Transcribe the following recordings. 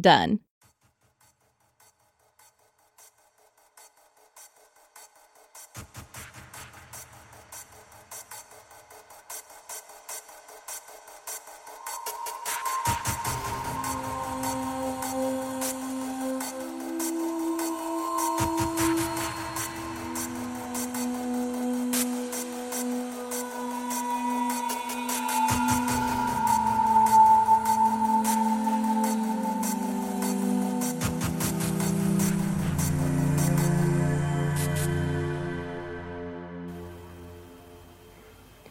done.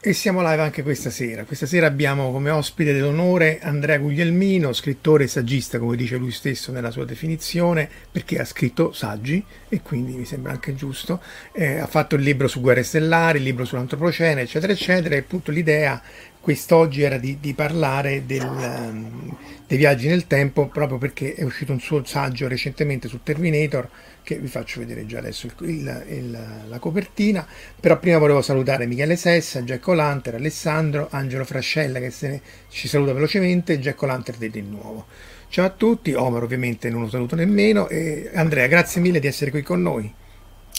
E siamo live anche questa sera. Questa sera abbiamo come ospite dell'onore Andrea Guglielmino, scrittore e saggista, come dice lui stesso nella sua definizione, perché ha scritto saggi e quindi mi sembra anche giusto. Eh, ha fatto il libro su guerre stellari, il libro sull'antropocene, eccetera, eccetera. E appunto l'idea quest'oggi era di, di parlare del, um, dei viaggi nel tempo, proprio perché è uscito un suo saggio recentemente su Terminator che vi faccio vedere già adesso il, il, il, la copertina, però prima volevo salutare Michele Sessa, Giacco Lanter, Alessandro, Angelo Frascella che ne, ci saluta velocemente e Giacco Lanter di nuovo. Ciao a tutti, Omar ovviamente non lo saluto nemmeno e Andrea grazie mille di essere qui con noi.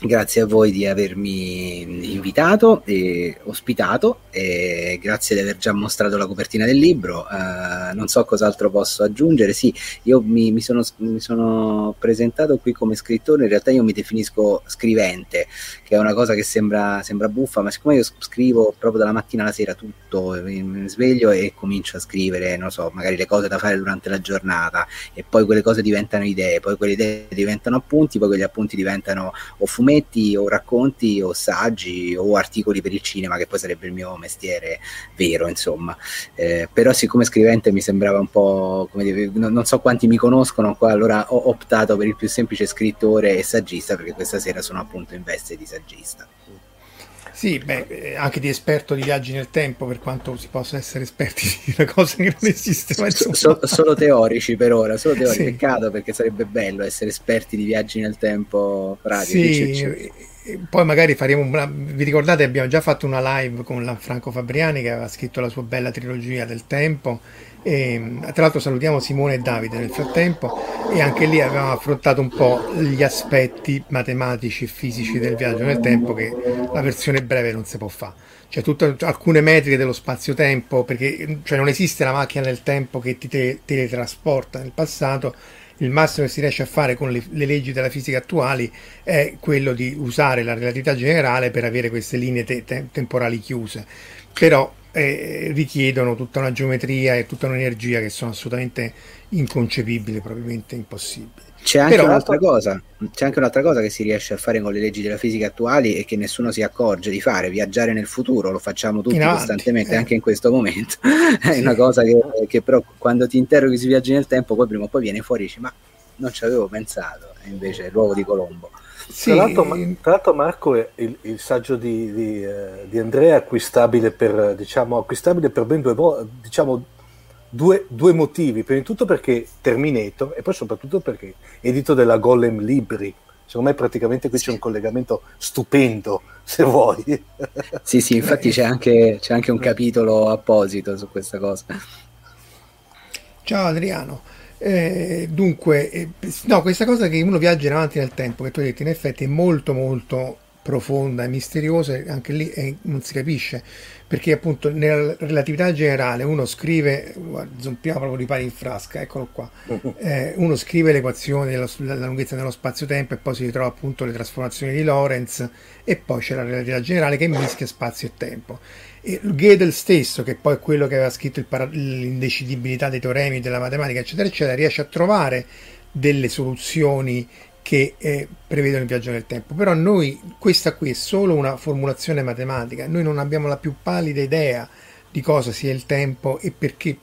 Grazie a voi di avermi invitato e ospitato e grazie di aver già mostrato la copertina del libro. Uh, non so cos'altro posso aggiungere. Sì, io mi, mi, sono, mi, sono, presentato qui come scrittore, in realtà io mi definisco scrivente, che è una cosa che sembra, sembra buffa, ma siccome io scrivo proprio dalla mattina alla sera tutto, mi sveglio e comincio a scrivere, non so, magari le cose da fare durante la giornata e poi quelle cose diventano idee, poi quelle idee diventano appunti, poi quegli appunti diventano o fumetti fumetti o racconti o saggi o articoli per il cinema, che poi sarebbe il mio mestiere vero, insomma. Eh, però siccome scrivente mi sembrava un po', come dire, non, non, so quanti mi conoscono qua, allora ho optato per il più semplice scrittore e saggista, perché questa sera sono appunto in veste di saggista. Sì, beh, eh, anche di esperto di viaggi nel tempo, per quanto si possa essere esperti di una cosa che non esiste. So, so, solo teorici per ora, solo teorici. Sì. Peccato perché sarebbe bello essere esperti di viaggi nel tempo pratici. Sì, poi magari faremo una, vi ricordate abbiamo già fatto una live con Franco Fabriani che aveva scritto la sua bella trilogia del tempo e, tra l'altro salutiamo Simone e Davide nel frattempo e anche lì avevamo affrontato un po' gli aspetti matematici e fisici del viaggio nel tempo che la versione breve non si può fare. Cioè tutte, alcune metriche dello spazio-tempo, perché cioè non esiste la macchina del tempo che ti te, teletrasporta nel passato, il massimo che si riesce a fare con le, le, leggi della fisica attuali è quello di usare la relatività generale per avere queste linee te, te, temporali chiuse. Però eh, richiedono tutta una geometria e tutta un'energia che sono assolutamente inconcepibili, probabilmente impossibili. C'è anche, Però, un'altra cosa, c'è anche un'altra cosa che si riesce a fare con le leggi della fisica attuali e che nessuno si accorge di fare, viaggiare nel futuro, lo facciamo tutti costantemente, eh. anche in questo momento. È sì. una cosa che, che, però quando ti interroghi sui viaggi nel tempo, poi prima o poi viene fuori e dici ma non ci avevo pensato, e invece è l'uovo di Colombo. Sì. Tra, l'altro, tra, l'altro, Marco, il, il saggio di, di, eh, di, Andrea è acquistabile per, diciamo, acquistabile per ben due, diciamo, due, due, motivi. Prima di tutto perché Terminator e poi soprattutto perché è edito della Golem Libri. Secondo me praticamente qui sì. c'è un collegamento stupendo, se vuoi. Sì, sì, infatti c'è anche, c'è anche un capitolo apposito su questa cosa. Ciao Adriano. Eh, dunque, eh, no, questa cosa che uno viaggia in avanti nel tempo, che tu hai detto, in effetti è molto molto profonda e misteriosa, anche lì è, non si capisce, perché appunto nella relatività generale uno scrive, zompiamo proprio di pari in frasca, eccolo qua, eh, uno scrive l'equazione della, della lunghezza dello spazio-tempo e poi si ritrova appunto le trasformazioni di Lorentz e poi c'è la relatività generale che mischia spazio e tempo. E Gödel stesso, che poi è quello che aveva scritto para- l'indecidibilità dei teoremi della matematica, eccetera, eccetera, riesce a trovare delle soluzioni che eh, prevedono il viaggio nel tempo. Però noi, questa qui è solo una formulazione matematica, noi non abbiamo la più pallida idea di cosa sia il tempo e perché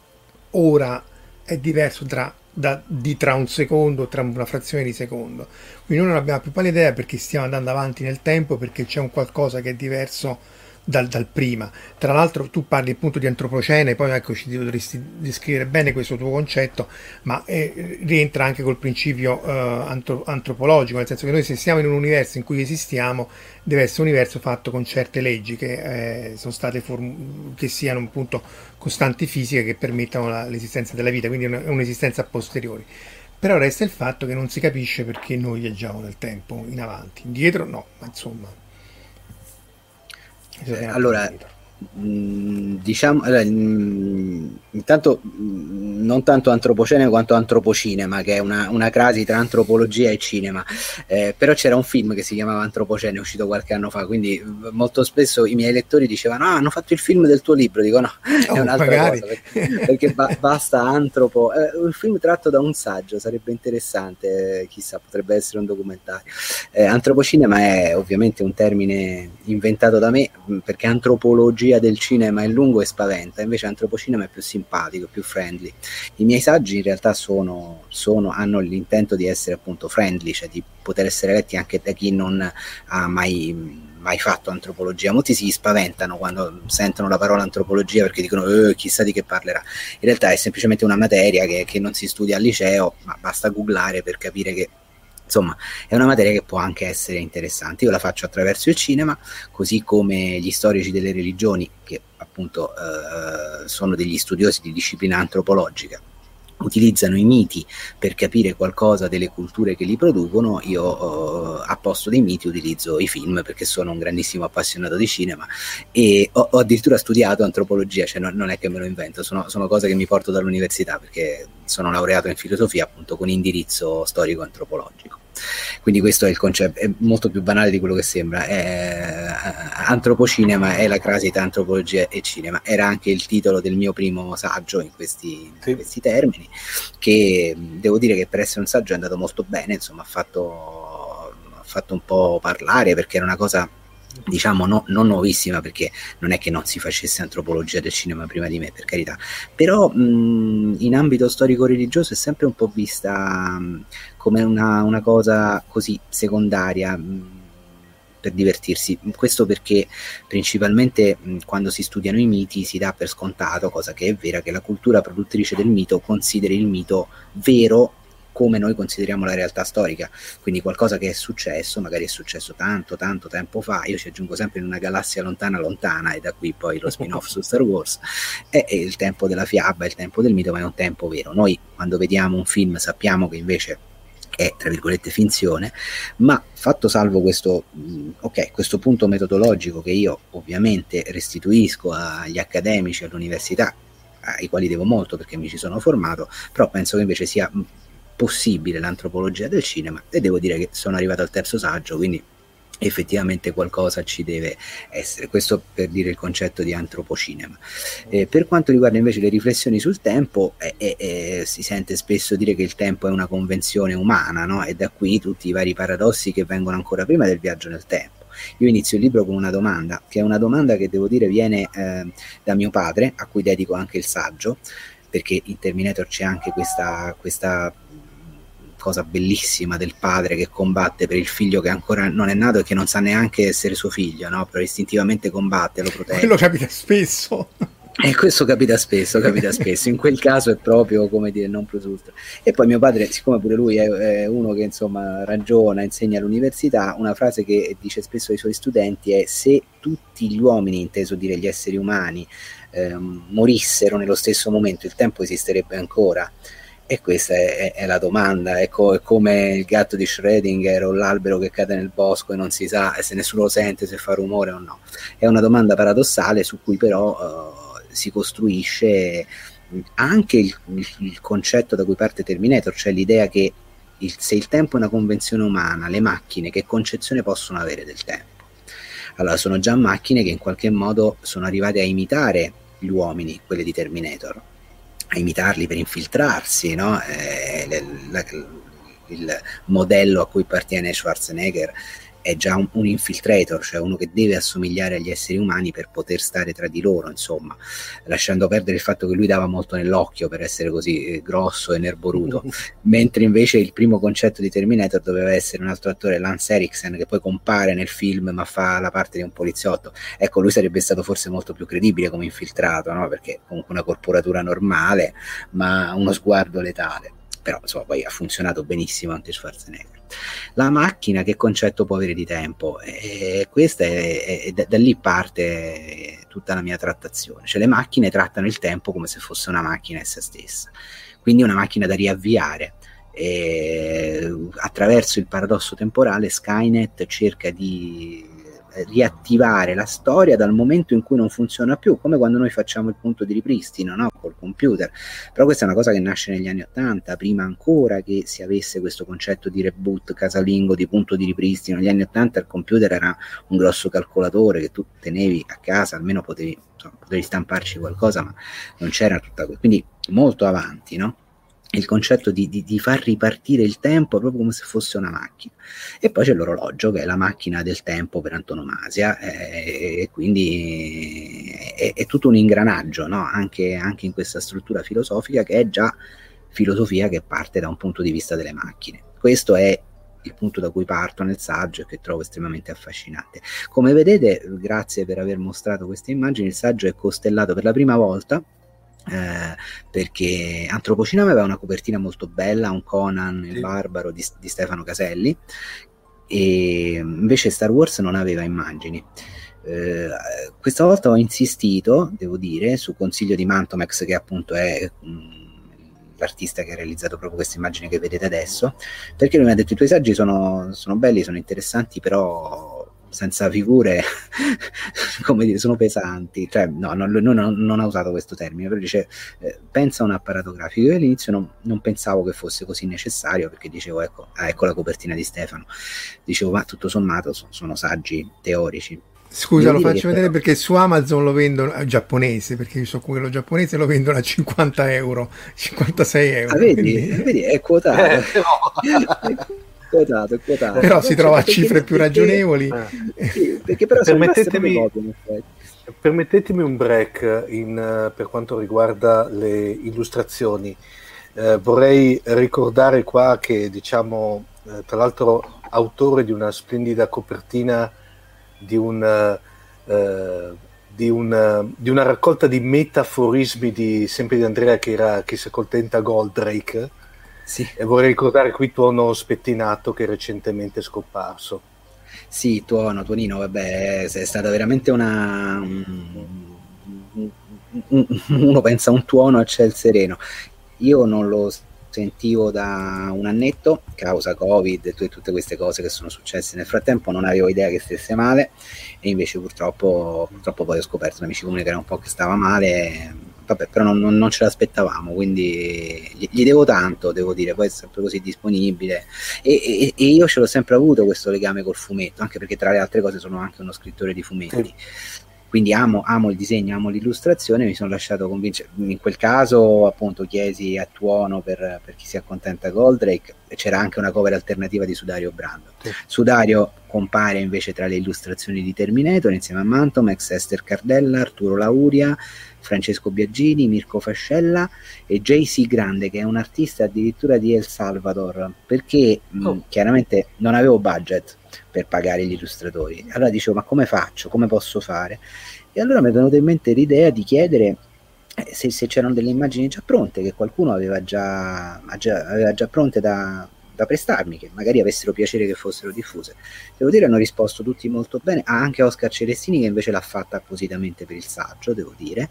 ora è diverso tra, da, di tra un secondo tra una frazione di secondo. Quindi noi non abbiamo la più pallida idea perché stiamo andando avanti nel tempo, perché c'è un qualcosa che è diverso dal, dal, prima. Tra l'altro tu parli appunto di antropocene, poi ecco ci dovresti descrivere bene questo tuo concetto, ma eh, rientra anche col principio eh, antro, antropologico, nel senso che noi se siamo in un universo in cui esistiamo, deve essere un universo fatto con certe leggi che eh, sono state form- che siano appunto costanti fisiche che permettano la, l'esistenza della vita, quindi è un'esistenza a posteriori. Però resta il fatto che non si capisce perché noi viaggiamo nel tempo in avanti, indietro no, ma insomma allora, diciamo, allora, mm, intanto mm, non tanto antropocene quanto antropocinema, che è una, una crasi tra antropologia e cinema, eh, però c'era un film che si chiamava Antropocene, uscito qualche anno fa, quindi molto spesso i miei lettori dicevano, ah, hanno fatto il film del tuo libro, dico no, oh, è un'altra magari. cosa, perché, perché ba- basta antropo, eh, un film tratto da un saggio, sarebbe interessante, chissà, potrebbe essere un documentario. Eh, antropocinema è ovviamente un termine inventato da me, perché antropologia del cinema è lungo e spaventa, invece antropocinema è più simpatico, più friendly. I miei saggi in realtà sono, sono, hanno l'intento di essere appunto friendly, cioè di poter essere letti anche da chi non ha mai mai fatto antropologia. Molti si spaventano quando sentono la parola antropologia perché dicono eh, chissà di che parlerà. In realtà è semplicemente una materia che, che non si studia al liceo, ma basta googlare per capire che insomma è una materia che può anche essere interessante. Io la faccio attraverso il cinema, così come gli storici delle religioni, che appunto eh, sono degli studiosi di disciplina antropologica, utilizzano i miti per capire qualcosa delle culture che li producono, io eh, a posto dei miti utilizzo i film perché sono un grandissimo appassionato di cinema e ho, ho addirittura studiato antropologia, cioè non, non, è che me lo invento, sono, sono, cose che mi porto dall'università perché sono laureato in filosofia appunto con indirizzo storico antropologico. Quindi questo è il concetto, è molto più banale di quello che sembra. È, antropocinema è la crasi tra antropologia e cinema. Era anche il titolo del mio primo saggio in questi, sì. in questi termini, che devo dire che per essere un saggio è andato molto bene, insomma ha fatto, ha fatto un po' parlare perché era una cosa diciamo no, non nuovissima perché non è che non si facesse antropologia del cinema prima di me per carità. Però mh, in ambito storico religioso è sempre un po' vista mh, come una, una, cosa così secondaria mh, per divertirsi. Questo perché principalmente quando si studiano i miti si dà per scontato cosa che è vera che la cultura produttrice del mito consideri il mito vero come noi consideriamo la realtà storica, quindi qualcosa che è successo, magari è successo tanto, tanto tempo fa, io ci aggiungo sempre in una galassia lontana, lontana, e da qui poi lo spin-off su Star Wars, è, è il tempo della fiaba, il tempo del mito, ma è un tempo vero. Noi quando vediamo un film sappiamo che invece è tra virgolette finzione, ma fatto salvo questo, okay, questo punto metodologico che io ovviamente restituisco agli accademici, all'università, ai quali devo molto perché mi ci sono formato, però penso che invece sia possibile l'antropologia del cinema e devo dire che sono arrivato al terzo saggio, quindi effettivamente qualcosa ci deve essere. Questo per dire il concetto di antropocinema. Eh, per quanto riguarda invece le riflessioni sul tempo, eh, eh, eh, si sente spesso dire che il tempo è una convenzione umana, no? e da qui tutti i vari paradossi che vengono ancora prima del viaggio nel tempo. Io inizio il libro con una domanda, che è una domanda che devo dire viene eh, da mio padre, a cui dedico anche il saggio, perché in Terminator c'è anche questa, questa cosa bellissima del padre che combatte per il figlio che ancora non è nato e che non sa neanche essere suo figlio, no? però istintivamente combatte, lo protegge. Quello capita spesso. E questo capita spesso, capita spesso, in quel caso è proprio come dire non plus ultra. E poi mio padre, siccome pure lui è, è, uno che insomma ragiona, insegna all'università, una frase che dice spesso ai suoi studenti è se tutti gli uomini, inteso dire gli esseri umani, eh, morissero nello stesso momento, il tempo esisterebbe ancora E questa è, è, la domanda, ecco, è come il gatto di Schrödinger o l'albero che cade nel bosco e non si sa se nessuno lo sente se fa rumore o no. È una domanda paradossale su cui però uh, si costruisce anche il, il, il, concetto da cui parte Terminator, cioè l'idea che il, se il tempo è una convenzione umana, le macchine che concezione possono avere del tempo? Allora, sono già macchine che in qualche modo sono arrivate a imitare gli uomini, quelle di Terminator a imitarli per infiltrarsi, no? eh, la, il modello a cui appartiene Schwarzenegger è già un, un, infiltrator, cioè uno che deve assomigliare agli esseri umani per poter stare tra di loro, insomma, lasciando perdere il fatto che lui dava molto nell'occhio per essere così eh, grosso e nerboruto, mentre invece il primo concetto di Terminator doveva essere un altro attore, Lance Eriksen, che poi compare nel film ma fa la parte di un poliziotto. Ecco, lui sarebbe stato forse molto più credibile come infiltrato, no? perché comunque una corporatura normale, ma uno sguardo letale. Però insomma, poi ha funzionato benissimo anche Schwarzenegger. La macchina che concetto può avere di tempo? E questa è, è, da, da, lì parte tutta la mia trattazione. Cioè le macchine trattano il tempo come se fosse una macchina essa stessa, quindi una macchina da riavviare. E attraverso il paradosso temporale Skynet cerca di riattivare la storia dal momento in cui non funziona più, come quando noi facciamo il punto di ripristino no? col computer. Però questa è una cosa che nasce negli anni Ottanta, prima ancora che si avesse questo concetto di reboot casalingo, di punto di ripristino. Negli anni Ottanta il computer era un grosso calcolatore che tu tenevi a casa, almeno potevi, insomma, potevi stamparci qualcosa, ma non c'era tutta questa. Quindi molto avanti, no? Il concetto di, di, di, far ripartire il tempo proprio come se fosse una macchina. E poi c'è l'orologio, che è la macchina del tempo per antonomasia, eh, e quindi è, è, tutto un ingranaggio, no? anche, anche, in questa struttura filosofica che è già filosofia che parte da un punto di vista delle macchine. Questo è il punto da cui parto nel saggio e che trovo estremamente affascinante. Come vedete, grazie per aver mostrato queste immagini, il saggio è costellato per la prima volta eh, perché Antropocinema aveva una copertina molto bella, un Conan il barbaro di, di, Stefano Caselli, e invece Star Wars non aveva immagini. Eh, questa volta ho insistito, devo dire, su consiglio di Mantomex, che appunto è mh, mm, l'artista che ha realizzato proprio queste immagini che vedete adesso, perché lui mi ha detto i tuoi saggi sono, sono belli, sono interessanti, però senza figure, come dire, sono pesanti. Cioè, no, non, non, non, ha usato questo termine, però dice, eh, pensa a un apparato grafico. Io all'inizio non, non, pensavo che fosse così necessario, perché dicevo, ecco, ah, ecco la copertina di Stefano. Dicevo, ma tutto sommato sono, sono saggi teorici. Scusa, lo faccio vedere però... perché su Amazon lo vendono a giapponese, perché io so quello giapponese lo vendono a 50 euro, 56 euro. Ah, vedi, quindi... vedi, è quotato. Eh, no. quotato, è quotato. Però si trova a cifre più ragionevoli. Eh. Sì, perché però permettetemi, copie, permettetemi un break in, per quanto riguarda le illustrazioni. Eh, vorrei ricordare qua che, diciamo, eh, tra l'altro, autore di una splendida copertina di un... Eh, di una, di una, raccolta di metaforismi di, sempre di Andrea che era che si contenta Goldrake sì. E vorrei ricordare qui Tuono Spettinato che è recentemente scomparso. Sì, Tuono, Tuonino, vabbè, è stata veramente una... Uno pensa a un tuono a ciel sereno. Io non lo sentivo da un annetto, causa Covid e tutte queste cose che sono successe nel frattempo, non avevo idea che stesse male e invece purtroppo, purtroppo poi ho scoperto, amici comuni che era un po' che stava male, vabbè, però non, non, non, ce l'aspettavamo, quindi gli, gli, devo tanto, devo dire, poi è sempre così disponibile e, e, e, io ce l'ho sempre avuto questo legame col fumetto, anche perché tra le altre cose sono anche uno scrittore di fumetti. Quindi amo, amo il disegno, amo l'illustrazione, mi sono lasciato convincere. In quel caso, appunto, chiesi a tuono per, per chi si accontenta Goldrake, c'era anche una cover alternativa di Sudario Brando. Sì. Sudario compare invece tra le illustrazioni di Terminator insieme a Mantomex, Esther Cardella, Arturo Lauria, Francesco Biagini, Mirko Fascella e JC Grande che è un artista addirittura di El Salvador perché oh. mh, chiaramente non avevo budget per pagare gli illustratori. Allora dicevo ma come faccio, come posso fare? E allora mi è venuta in mente l'idea di chiedere eh, se, se, c'erano delle immagini già pronte che qualcuno aveva già, già, aveva già pronte da, da prestarmi, che magari avessero piacere che fossero diffuse. Devo dire hanno risposto tutti molto bene, ah, anche Oscar Celestini che invece l'ha fatta appositamente per il saggio, devo dire,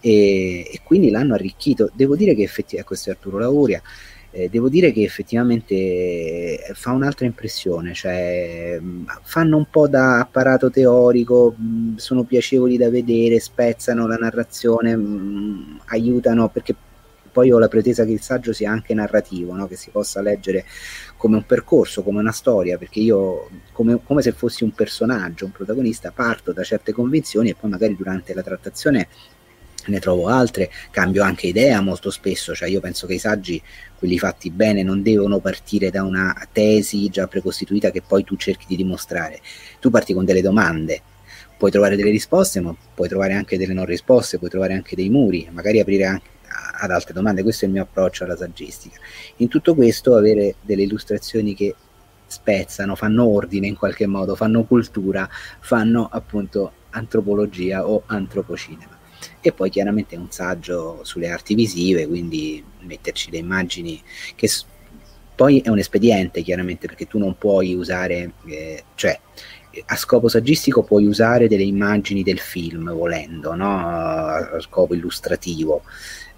e, e quindi l'hanno arricchito. Devo dire che effettivamente, questo è Arturo Lauria, eh, devo dire che effettivamente fa un'altra impressione, cioè fanno un po' da apparato teorico, mh, sono piacevoli da vedere, spezzano la narrazione, mh, aiutano perché poi ho la pretesa che il saggio sia anche narrativo, no? che si possa leggere come un percorso, come una storia, perché io, come, come, se fossi un personaggio, un protagonista, parto da certe convinzioni e poi magari durante la trattazione ne trovo altre, cambio anche idea molto spesso, cioè io penso che i saggi, quelli fatti bene, non devono partire da una tesi già precostituita che poi tu cerchi di dimostrare, tu parti con delle domande, puoi trovare delle risposte, ma puoi trovare anche delle non risposte, puoi trovare anche dei muri, magari aprire anche ad altre domande, questo è il mio approccio alla saggistica. In tutto questo avere delle illustrazioni che spezzano, fanno ordine in qualche modo, fanno cultura, fanno appunto antropologia o antropocinema. E poi chiaramente un saggio sulle arti visive, quindi metterci le immagini che poi è un espediente chiaramente perché tu non puoi usare, eh, cioè a scopo saggistico puoi usare delle immagini del film volendo, no? a scopo illustrativo,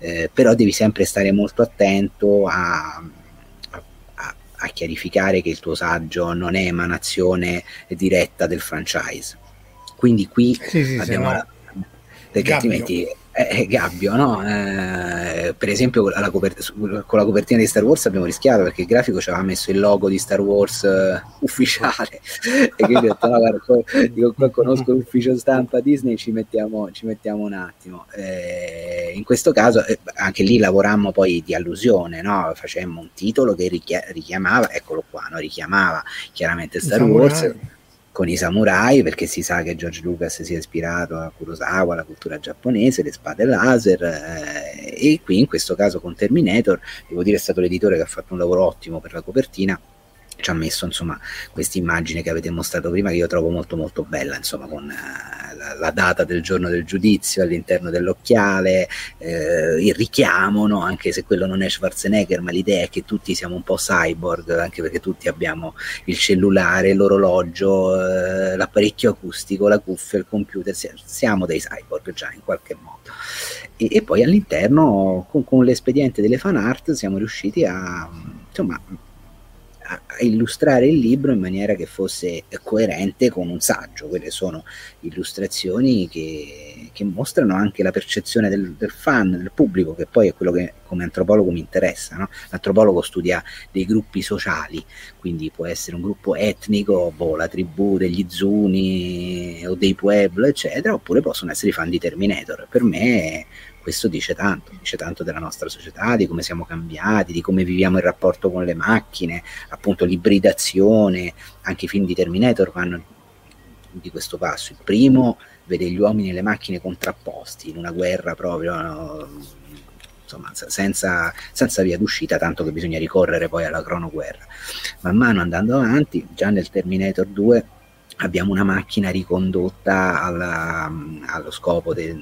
eh, però devi sempre stare molto attento a, a, a, chiarificare che il tuo saggio non è emanazione diretta del franchise. Quindi qui sì, sì, abbiamo... No. La, perché altrimenti eh, Gabbio, no? Eh, per esempio con la, copert- con la, copertina di Star Wars abbiamo rischiato perché il grafico ci aveva messo il logo di Star Wars uh, ufficiale e quindi ho detto no guarda dico, qua conosco l'ufficio stampa Disney ci mettiamo, ci mettiamo un attimo eh, in questo caso eh, anche lì lavorammo poi di allusione no? facemmo un titolo che richiamava eccolo qua, no? richiamava chiaramente Star Wars con i samurai, perché si sa che George Lucas si è ispirato a Kurosawa, alla cultura giapponese, le spade laser, eh, e qui in questo caso con Terminator, devo dire è stato l'editore che ha fatto un lavoro ottimo per la copertina, ci ha messo insomma questa immagine che avete mostrato prima che io trovo molto molto bella insomma con eh, la, la, data del giorno del giudizio all'interno dell'occhiale eh, il richiamo no? anche se quello non è Schwarzenegger ma l'idea è che tutti siamo un po' cyborg anche perché tutti abbiamo il cellulare l'orologio eh, l'apparecchio acustico la cuffia il computer siamo dei cyborg già in qualche modo e, e poi all'interno con, con l'espediente delle fan art siamo riusciti a insomma a, illustrare il libro in maniera che fosse coerente con un saggio. Quelle sono illustrazioni che, che mostrano anche la percezione del, del, fan, del pubblico, che poi è quello che come antropologo mi interessa. No? L'antropologo studia dei gruppi sociali, quindi può essere un gruppo etnico, boh, la tribù degli Zuni o dei Pueblo, eccetera, oppure possono essere i fan di Terminator. Per me questo dice tanto, dice tanto della nostra società, di come siamo cambiati, di come viviamo il rapporto con le macchine, appunto l'ibridazione, anche i film di Terminator vanno di questo passo. Il primo vede gli uomini e le macchine contrapposti in una guerra proprio, no? insomma, senza, senza via d'uscita, tanto che bisogna ricorrere poi alla cronoguerra. Man mano andando avanti, già nel Terminator 2 abbiamo una macchina ricondotta alla, allo scopo de,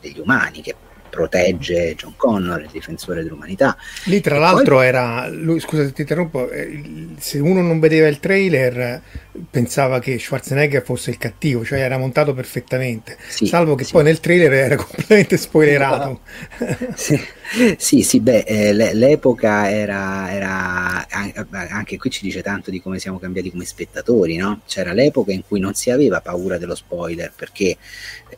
degli umani, che protegge John Connor, il difensore dell'umanità. Lì tra e l'altro poi... era, lui, scusa se ti interrompo, eh, se uno non vedeva il trailer pensava che Schwarzenegger fosse il cattivo, cioè era montato perfettamente, sì, salvo che sì. poi nel trailer era completamente spoilerato. sì, sì, sì beh, eh, l'epoca era, era, anche qui ci dice tanto di come siamo cambiati come spettatori, no? C'era l'epoca in cui non si aveva paura dello spoiler perché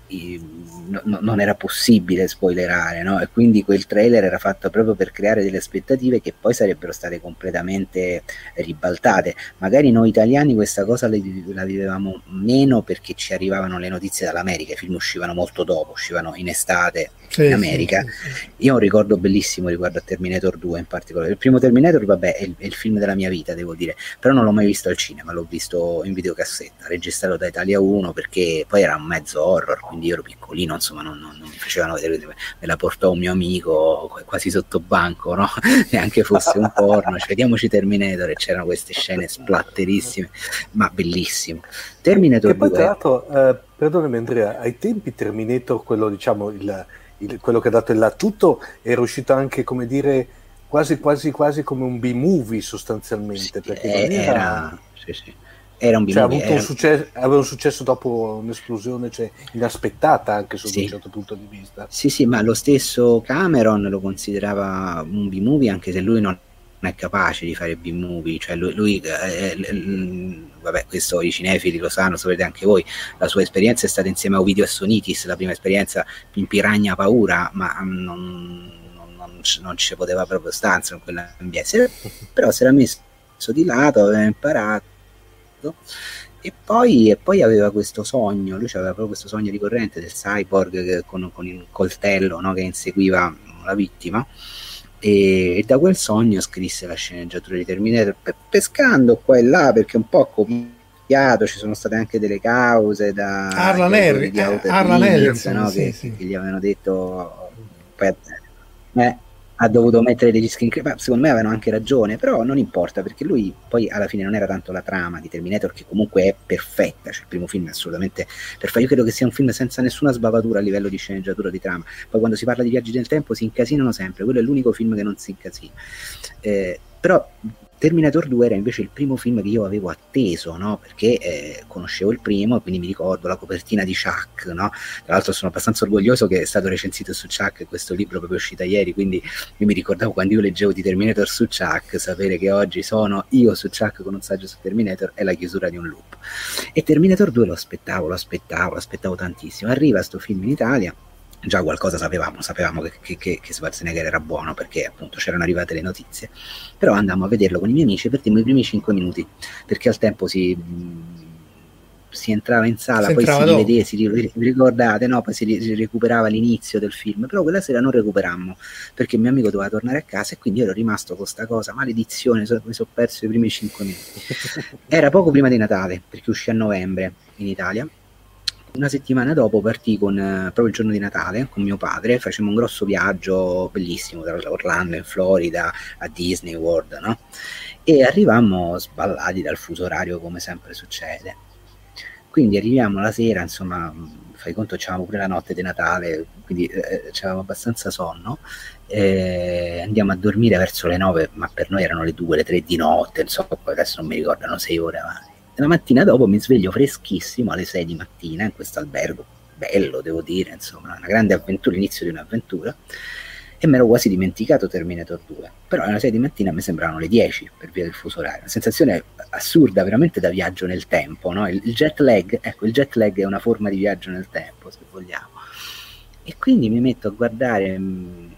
eh, no, non era possibile spoilerare, no? E quindi quel trailer era fatto proprio per creare delle aspettative che poi sarebbero state completamente ribaltate. Magari noi italiani questa cosa la vivevamo meno perché ci arrivavano le notizie dall'America, i film uscivano molto dopo, uscivano in estate sì, in America. Sì, sì, Io ho un ricordo bellissimo riguardo a Terminator 2 in particolare. Il primo Terminator, vabbè, è il, è il, film della mia vita, devo dire, però non l'ho mai visto al cinema, l'ho visto in videocassetta, registrato da Italia 1 perché poi era un mezzo horror, quindi io ero piccolino, insomma, non, non, non mi facevano vedere, me la portò un mio amico quasi sotto banco, no? Neanche fosse un porno, cioè, vediamoci Terminator e c'erano queste scene splatterissime, ma bellissimo. Terminator che poi, 2. Tra l'altro, eh, perdonami Andrea, ai tempi Terminator, quello diciamo il il, quello che ha dato il là tutto, era uscito anche, come dire, quasi quasi quasi come un B-movie sostanzialmente. Sì, perché era, era, sì, sì. era un. Cioè, era... un successo, aveva un successo dopo un'esplosione cioè, inaspettata anche sotto un certo punto di vista. Sì, sì, ma lo stesso Cameron lo considerava un B-movie anche se lui non è capace di fare B-movie, cioè lui, lui eh, eh, vabbè questo i cinefili lo sanno, sapete anche voi, la sua esperienza è stata insieme a Ovidio Assonitis, la prima esperienza in Piragna Paura, ma non, non, non ci poteva proprio stanza in quell'ambiente, però si era messo di lato, aveva imparato e poi, e poi, aveva questo sogno, lui aveva proprio questo sogno ricorrente del cyborg con, con il coltello no, che inseguiva la vittima e, da quel sogno scrisse la sceneggiatura di Terminator pe- pescando qua e là perché un po' copiato ci sono state anche delle cause da Arlan, Harry, Arlan Harrison no, sì, che, sì. che, gli avevano detto eh, ha dovuto mettere degli screen secondo me avevano anche ragione però non importa perché lui poi alla fine non era tanto la trama di Terminator che comunque è perfetta cioè il primo film è assolutamente perfetto. Io credo che sia un film senza nessuna sbavatura a livello di sceneggiatura di trama. Poi quando si parla di viaggi del tempo si incasinano sempre quello è l'unico film che non si incasina. Eh, però Terminator 2 era invece il primo film che io avevo atteso, no? perché eh, conoscevo il primo quindi mi ricordo la copertina di Chuck. No? Tra l'altro sono abbastanza orgoglioso che è stato recensito su Chuck questo libro proprio uscito ieri, quindi io mi ricordavo quando io leggevo di Terminator su Chuck, sapere che oggi sono io su Chuck con un saggio su Terminator è la chiusura di un loop. E Terminator 2 lo aspettavo, lo aspettavo, lo aspettavo tantissimo. Arriva sto film in Italia già qualcosa sapevamo, sapevamo che, che, che, Schwarzenegger era buono perché appunto c'erano arrivate le notizie, però andammo a vederlo con i miei amici e perdemmo i primi 5 minuti perché al tempo si, si entrava in sala, si poi si rivedeva, si ricordate, no? poi si, recuperava l'inizio del film, però quella sera non recuperammo perché mio amico doveva tornare a casa e quindi io ero rimasto con questa cosa, maledizione, so, mi sono perso i primi 5 minuti. Era poco prima di Natale perché uscì a novembre in Italia una settimana dopo partì con, eh, proprio il giorno di Natale con mio padre, facemmo un grosso viaggio bellissimo tra Orlando in Florida a Disney World, no? E arrivammo sballati dal fuso orario come sempre succede. Quindi arriviamo la sera, insomma, fai conto, c'avevamo pure la notte di Natale, quindi eh, c'avevamo abbastanza sonno. Eh, andiamo a dormire verso le 9, ma per noi erano le 2, le 3 di notte, insomma, adesso non mi ricordano 6 ore avanti la mattina dopo mi sveglio freschissimo alle 6 di mattina in questo albergo, bello devo dire, insomma, una grande avventura, l'inizio di un'avventura, e mi ero quasi dimenticato Terminator 2, però alle 6 di mattina mi sembravano le 10 per via del fuso orario, una sensazione assurda, veramente da viaggio nel tempo, no? il, il jet lag, ecco, il jet lag è una forma di viaggio nel tempo, se vogliamo, e quindi mi metto a guardare un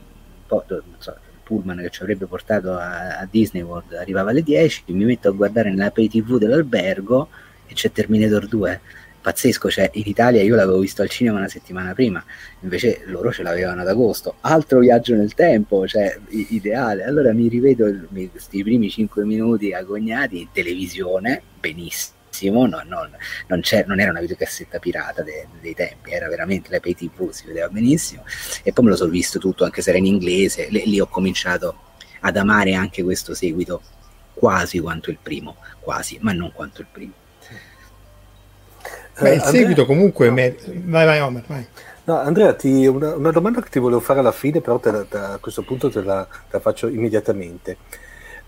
po', so, pullman che ci avrebbe portato a, a, Disney World arrivava alle 10, mi metto a guardare nella pay tv dell'albergo e c'è Terminator 2. Pazzesco, cioè in Italia io l'avevo visto al cinema una settimana prima, invece loro ce l'avevano ad agosto. Altro viaggio nel tempo, cioè ideale. Allora mi rivedo questi primi 5 minuti agognati in televisione, benissimo benissimo, no, no, non, non, era una videocassetta pirata de, dei tempi, era veramente la pay tv, si vedeva benissimo e poi me lo sono visto tutto anche se era in inglese, lì, lì ho cominciato ad amare anche questo seguito quasi quanto il primo, quasi, ma non quanto il primo. Beh, il Andrea... seguito comunque... Me... Vai, vai, Omer, vai. No, Andrea, ti, una, una, domanda che ti volevo fare alla fine, però te te, a questo punto te la, te la faccio immediatamente.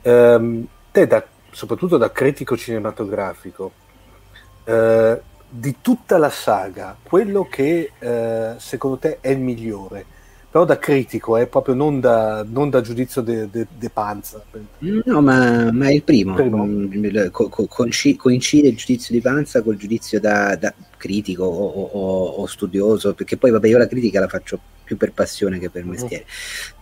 Um, te da soprattutto da critico cinematografico, eh, di tutta la saga, quello che eh, secondo te è il migliore, però da critico, eh, proprio non da, non da giudizio de, de, de panza. No, ma, ma, è il primo. primo. Mm, co- co- coincide il giudizio di panza col giudizio da, da critico o, o, o, studioso, perché poi vabbè io la critica la faccio più per passione che per mm. mestiere.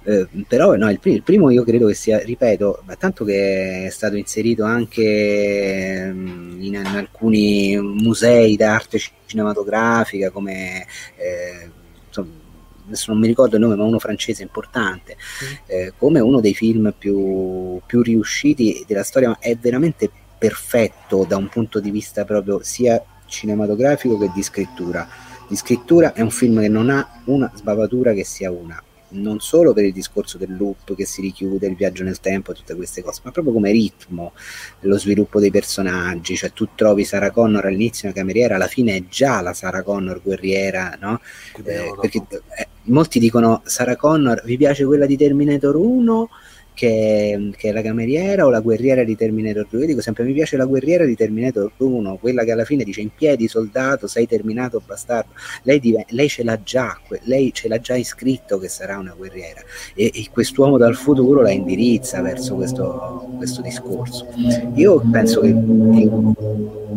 Eh, però no, il, pr- il, primo io credo che sia, ripeto, tanto che è stato inserito anche mm, in, in alcuni musei d'arte cinematografica come... Eh, insomma, adesso non mi ricordo il nome, ma uno francese importante, mm. eh, come uno dei film più, più riusciti della storia, ma è veramente perfetto da un punto di vista proprio sia cinematografico che di scrittura di scrittura è un film che non ha una sbavatura che sia una non solo per il discorso del loop che si richiude, il viaggio nel tempo, tutte queste cose, ma proprio come ritmo, lo sviluppo dei personaggi, cioè tu trovi Sarah Connor all'inizio una cameriera, alla fine è già la Sarah Connor guerriera, no? Eh, perché eh, molti dicono Sarah Connor, vi piace quella di Terminator 1? Che, che, è la cameriera o la guerriera di Terminator 2. Io dico sempre mi piace la guerriera di Terminator 1, quella che alla fine dice in piedi soldato, sei terminato bastardo. Lei, div- lei ce l'ha già, lei ce l'ha già iscritto che sarà una guerriera e, e quest'uomo dal futuro la indirizza verso questo, questo discorso. Io penso che il,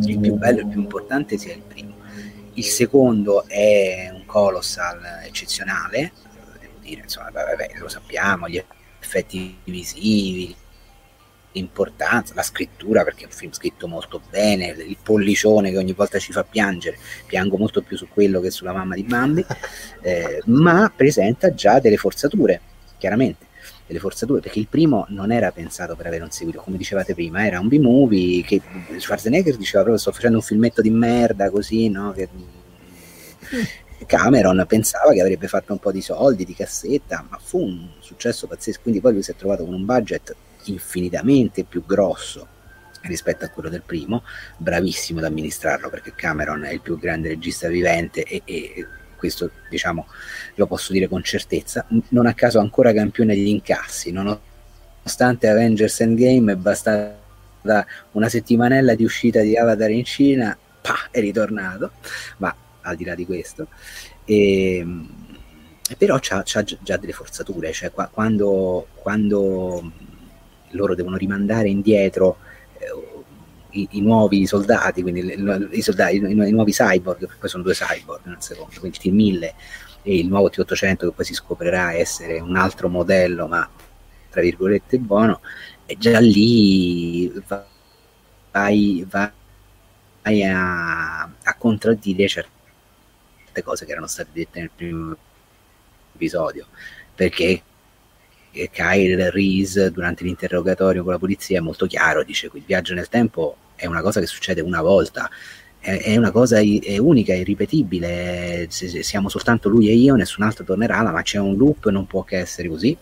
il più bello, il più importante sia il primo. Il secondo è un colossal eccezionale, insomma, vabbè, lo sappiamo, gli effetti visivi, l'importanza, la scrittura, perché è un film scritto molto bene, il pollicione che ogni volta ci fa piangere, piango molto più su quello che sulla mamma di Bambi, eh, ma presenta già delle forzature, chiaramente delle forzature, perché il primo non era pensato per avere un seguito, come dicevate prima, era un B-movie che Schwarzenegger diceva proprio sto facendo un filmetto di merda così, no? Che, Cameron pensava che avrebbe fatto un po' di soldi, di cassetta, ma fu un successo pazzesco, quindi poi lui si è trovato con un budget infinitamente più grosso rispetto a quello del primo, bravissimo ad amministrarlo perché Cameron è il più grande regista vivente e, e questo diciamo lo posso dire con certezza, non a caso ancora campione degli incassi, nonostante Avengers Endgame è bastata una settimanella di uscita di Avatar in Cina, pa, è ritornato, ma al di là di questo. E, però c'ha, c'ha, già delle forzature, cioè qua, quando, quando, loro devono rimandare indietro eh, i, i, nuovi soldati, quindi le, i, soldati, i, i, nuovi cyborg, che poi sono due cyborg nel secondo, quindi il T1000 e il nuovo T800 che poi si scoprirà essere un altro modello, ma tra virgolette buono, e già lì vai, vai a, a contraddire certe certe cose che erano state dette nel primo episodio, perché Kyle Reese durante l'interrogatorio con la polizia è molto chiaro, dice che il viaggio nel tempo è una cosa che succede una volta, è, una cosa è unica, irripetibile, siamo soltanto lui e io, nessun altro tornerà, ma c'è un loop, non può che essere così.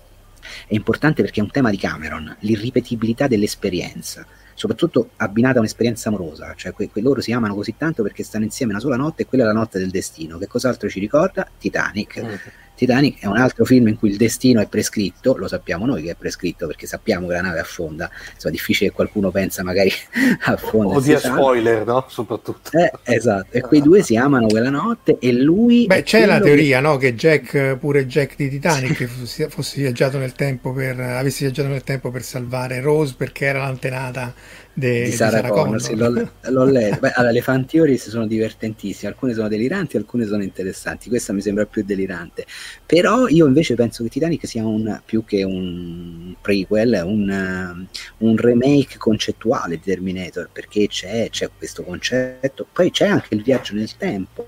È importante perché è un tema di Cameron, l'irripetibilità dell'esperienza soprattutto abbinata a un'esperienza amorosa, cioè que- que- loro si amano così tanto perché stanno insieme una sola notte e quella è la notte del destino. Che cos'altro ci ricorda? Titanic. Mm. Titanic è un altro film in cui il destino è prescritto, lo sappiamo noi che è prescritto perché sappiamo che la nave affonda, insomma è difficile che qualcuno pensa magari affonda. Odia spoiler, no? Soprattutto. Eh, esatto, e quei due si amano quella notte e lui... Beh, c'è la teoria, che... no? Che Jack, pure Jack di Titanic, fosse, fosse viaggiato nel tempo per, avesse viaggiato nel tempo per salvare Rose perché era l'antenata de, di Sarah, Sarah Connor, sì, l'ho, l'ho letto. Beh, allora, le fan theories sono divertentissime, alcune sono deliranti, alcune sono interessanti. Questa mi sembra più delirante. Però io invece penso che Titanic sia un, più che un prequel, un, un remake concettuale di Terminator, perché c'è, c'è, questo concetto. Poi c'è anche il viaggio nel tempo,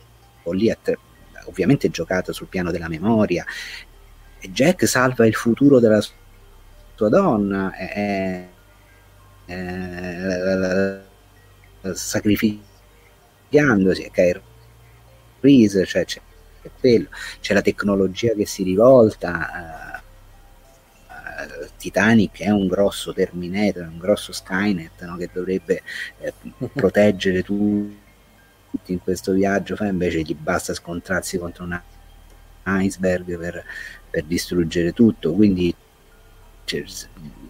lì att- ovviamente giocato sul piano della memoria. Jack salva il futuro della sua donna. È, eh, sacrificandosi Kyle Reese, cioè c'è, c'è, quello, c'è la tecnologia che si rivolta. Uh, Titanic è un grosso Terminator, un grosso Skynet no, che dovrebbe eh, proteggere tutti in questo viaggio, fa invece gli basta scontrarsi contro un iceberg per, per distruggere tutto. Quindi cioè,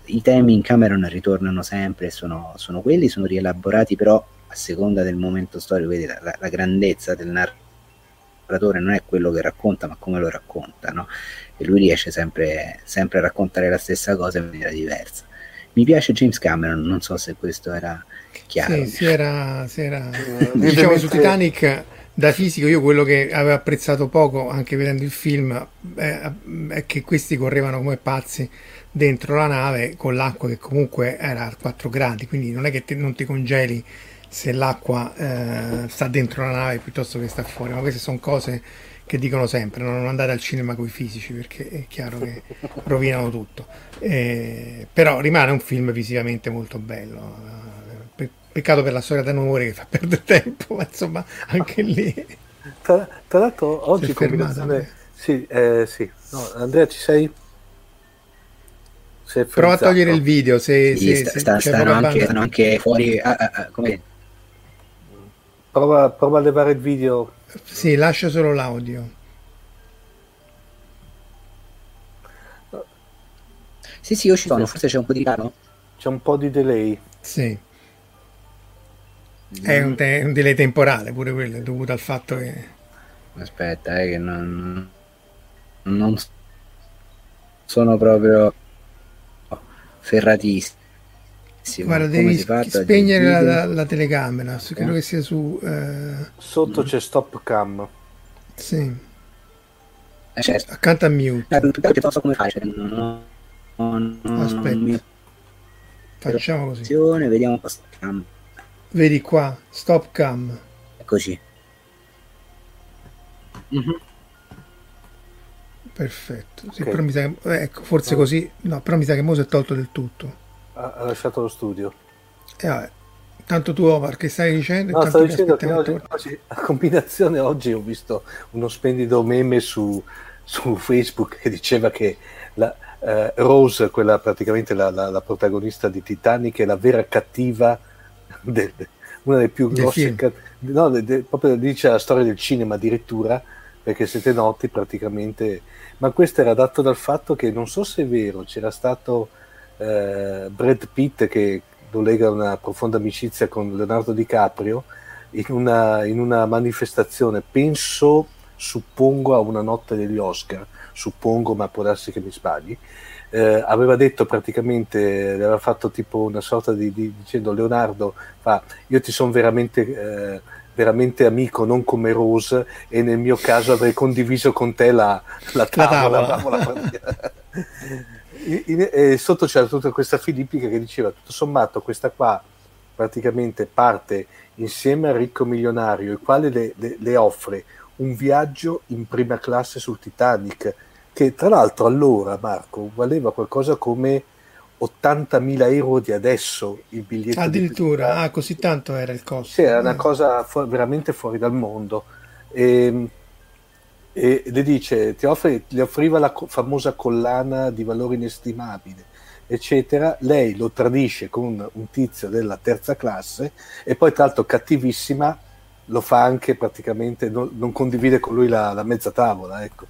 i temi in Cameron ritornano sempre, sono, sono quelli, sono rielaborati però a seconda del momento storico, vedi la, la grandezza del narratore non è quello che racconta ma come lo racconta, no? e lui riesce sempre, sempre a raccontare la stessa cosa in maniera diversa. Mi piace James Cameron, non so se questo era chiaro. Sì, si era, si era... diciamo su Titanic da fisico io quello che avevo apprezzato poco anche vedendo il film è, è che questi correvano come pazzi dentro la nave con l'acqua che comunque era a 4 gradi, quindi non è che te, non ti congeli se l'acqua eh, sta dentro la nave piuttosto che sta fuori, ma queste sono cose che dicono sempre, non andate al cinema con i fisici perché è chiaro che rovinano tutto. Eh, però rimane un film visivamente molto bello. peccato per la storia d'amore che fa perdere tempo, ma insomma anche lì. Tra, tra l'altro oggi combinazione... Sì, eh, sì. No, Andrea ci sei? Prova a togliere il video se, sì, se, sta, sta, stanno, anche, stanno, anche, fuori. Ah, ah, prova, prova, a levare il video. Sì, lascia solo l'audio. Sì, sì, io ci sono, forse c'è un po' di ritardo. C'è un po' di delay. Sì. È un, te- un delay temporale pure quello, dovuto al fatto che... Aspetta, eh, che non, non sono proprio ferratissimo. Guarda, Come devi spegnere la, la- la telecamera, su- credo che sia su... eh, Sotto c'è stop cam. sì, Eh, certo. accanto a mute. Eh, non so come fai. cioè, non- non- non- Aspetta. Facciamo così. Vediamo un po'. sta cam. Vedi qua, stop cam. Eccoci. Mhm. Perfetto. Sì, Ok. però mi sa che, eh, ecco, forse così, no, però mi sa che Mose è tolto del tutto. Ha, ha lasciato lo studio. E vabbè, tanto tu Omar che stai dicendo, No, stavo dicendo che oggi, oggi, a combinazione oggi ho visto uno splendido meme su, su Facebook che diceva che la, eh, Rose, quella praticamente la, la- la protagonista di Titanic, è la vera cattiva, del- de- una delle più grosse, film. ca- no, de- de- proprio dice la storia del cinema addirittura, perché siete noti praticamente, ma questo era dato dal fatto che non so se è vero, c'era stato eh, Brad Pitt che lo lega una profonda amicizia con Leonardo DiCaprio in una, in una manifestazione, penso, suppongo a una notte degli Oscar, suppongo, ma può darsi che mi sbagli, eh, aveva detto praticamente, aveva fatto tipo una sorta di, di- dicendo Leonardo, fa, io ti sono veramente, eh, veramente amico, non come Rose, e nel mio caso avrei condiviso con te la, la tavola. tavola. tavola. In- in- e sotto c'era tutta questa filippica che diceva tutto sommato questa qua praticamente parte insieme al ricco milionario il quale le, le- le offre un viaggio in prima classe sul Titanic che tra l'altro allora Marco valeva qualcosa come 80.000 euro di adesso il biglietto di Addirittura, ah, così tanto era il costo. Sì, era una cosa fu- veramente fuori dal mondo. E, e le dice, ti offre, le offriva la co- famosa collana di valore inestimabile, eccetera. Lei lo tradisce con un tizio della terza classe e poi, tra l'altro, cattivissima, lo fa anche praticamente, non, non condivide con lui la, la mezza tavola. Ecco.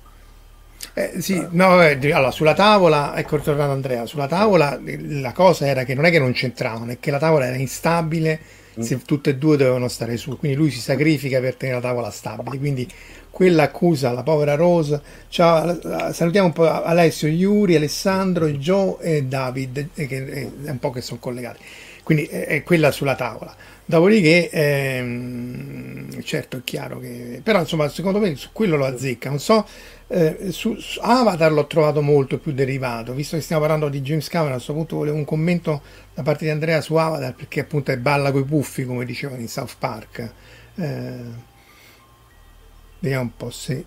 Eh, sì, no, di- allora sulla tavola, ecco tornato Andrea, sulla tavola eh, la cosa era che non è che non c'entravano, è che la tavola era instabile se tutte e due dovevano stare su, quindi lui si sacrifica per tenere la tavola stabile, quindi quella accusa la povera Rose. Ciao, salutiamo un po' Alessio, Yuri, Alessandro, Joe e David, eh, che eh, è un po' che sono collegati. Quindi è, è quella sulla tavola. Dopodiché, ehm, certo, è chiaro che... Però, insomma, secondo me su quello lo azzecca. Non so, eh, su, su Avatar l'ho trovato molto più derivato. Visto che stiamo parlando di James Cameron, a questo punto volevo un commento da parte di Andrea su Avatar, perché appunto è balla coi puffi, come dicevano in South Park. Eh, vediamo un po' se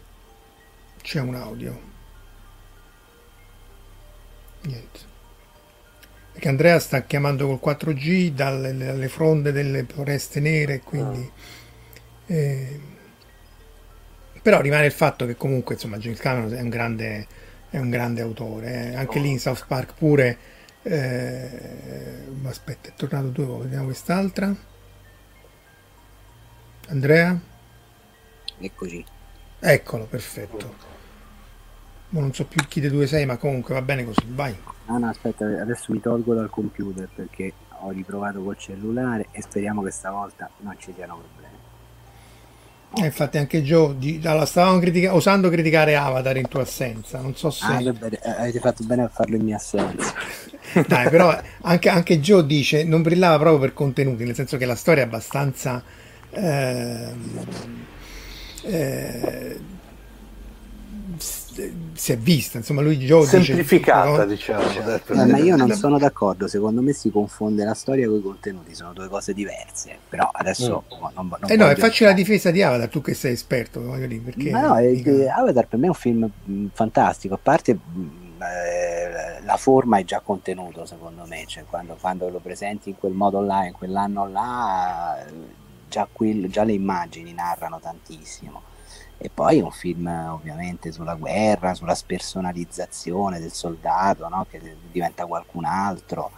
c'è un audio. Niente. Perché Andrea sta chiamando col 4G dalle dalle fronde delle foreste nere, quindi... eh, però rimane il fatto che comunque insomma James Cameron è un grande, è un grande autore. eh. Anche lì in South Park pure... eh, aspetta, è tornato due volte, vediamo quest'altra. Andrea? Eccoci. Eccolo, perfetto. Non so più chi dei due sei, ma comunque va bene così, vai. Ah no, aspetta, adesso mi tolgo dal computer perché ho riprovato col cellulare e speriamo che stavolta non ci siano problemi. Eh, infatti anche Joe, di- allora, stavamo critica- osando criticare Avatar in tua assenza, non so se... Ah, eh, avete fatto bene a farlo in mia assenza. Dai, però anche, anche Joe dice non brillava proprio per contenuti, nel senso che la storia è abbastanza ehm, eh, s- si è vista, insomma lui Joe Semplificata, dice diciamo. dai, per- Eh, ma io non sono d'accordo, secondo me si confonde la storia con i contenuti, sono due cose diverse, però adesso non, non Eh no, e facci la difesa di Avatar, tu che sei esperto, voglio dire, perché Ma no, è- Avatar per me è un film mh, fantastico, a parte mh, eh, la forma è già contenuto secondo me, cioè quando, quando lo presenti in quel modo là, in quell'anno là, eh, già, quel- già le immagini narrano tantissimo. E poi è un film eh, ovviamente sulla guerra, sulla spersonalizzazione del soldato no? che diventa qualcun altro.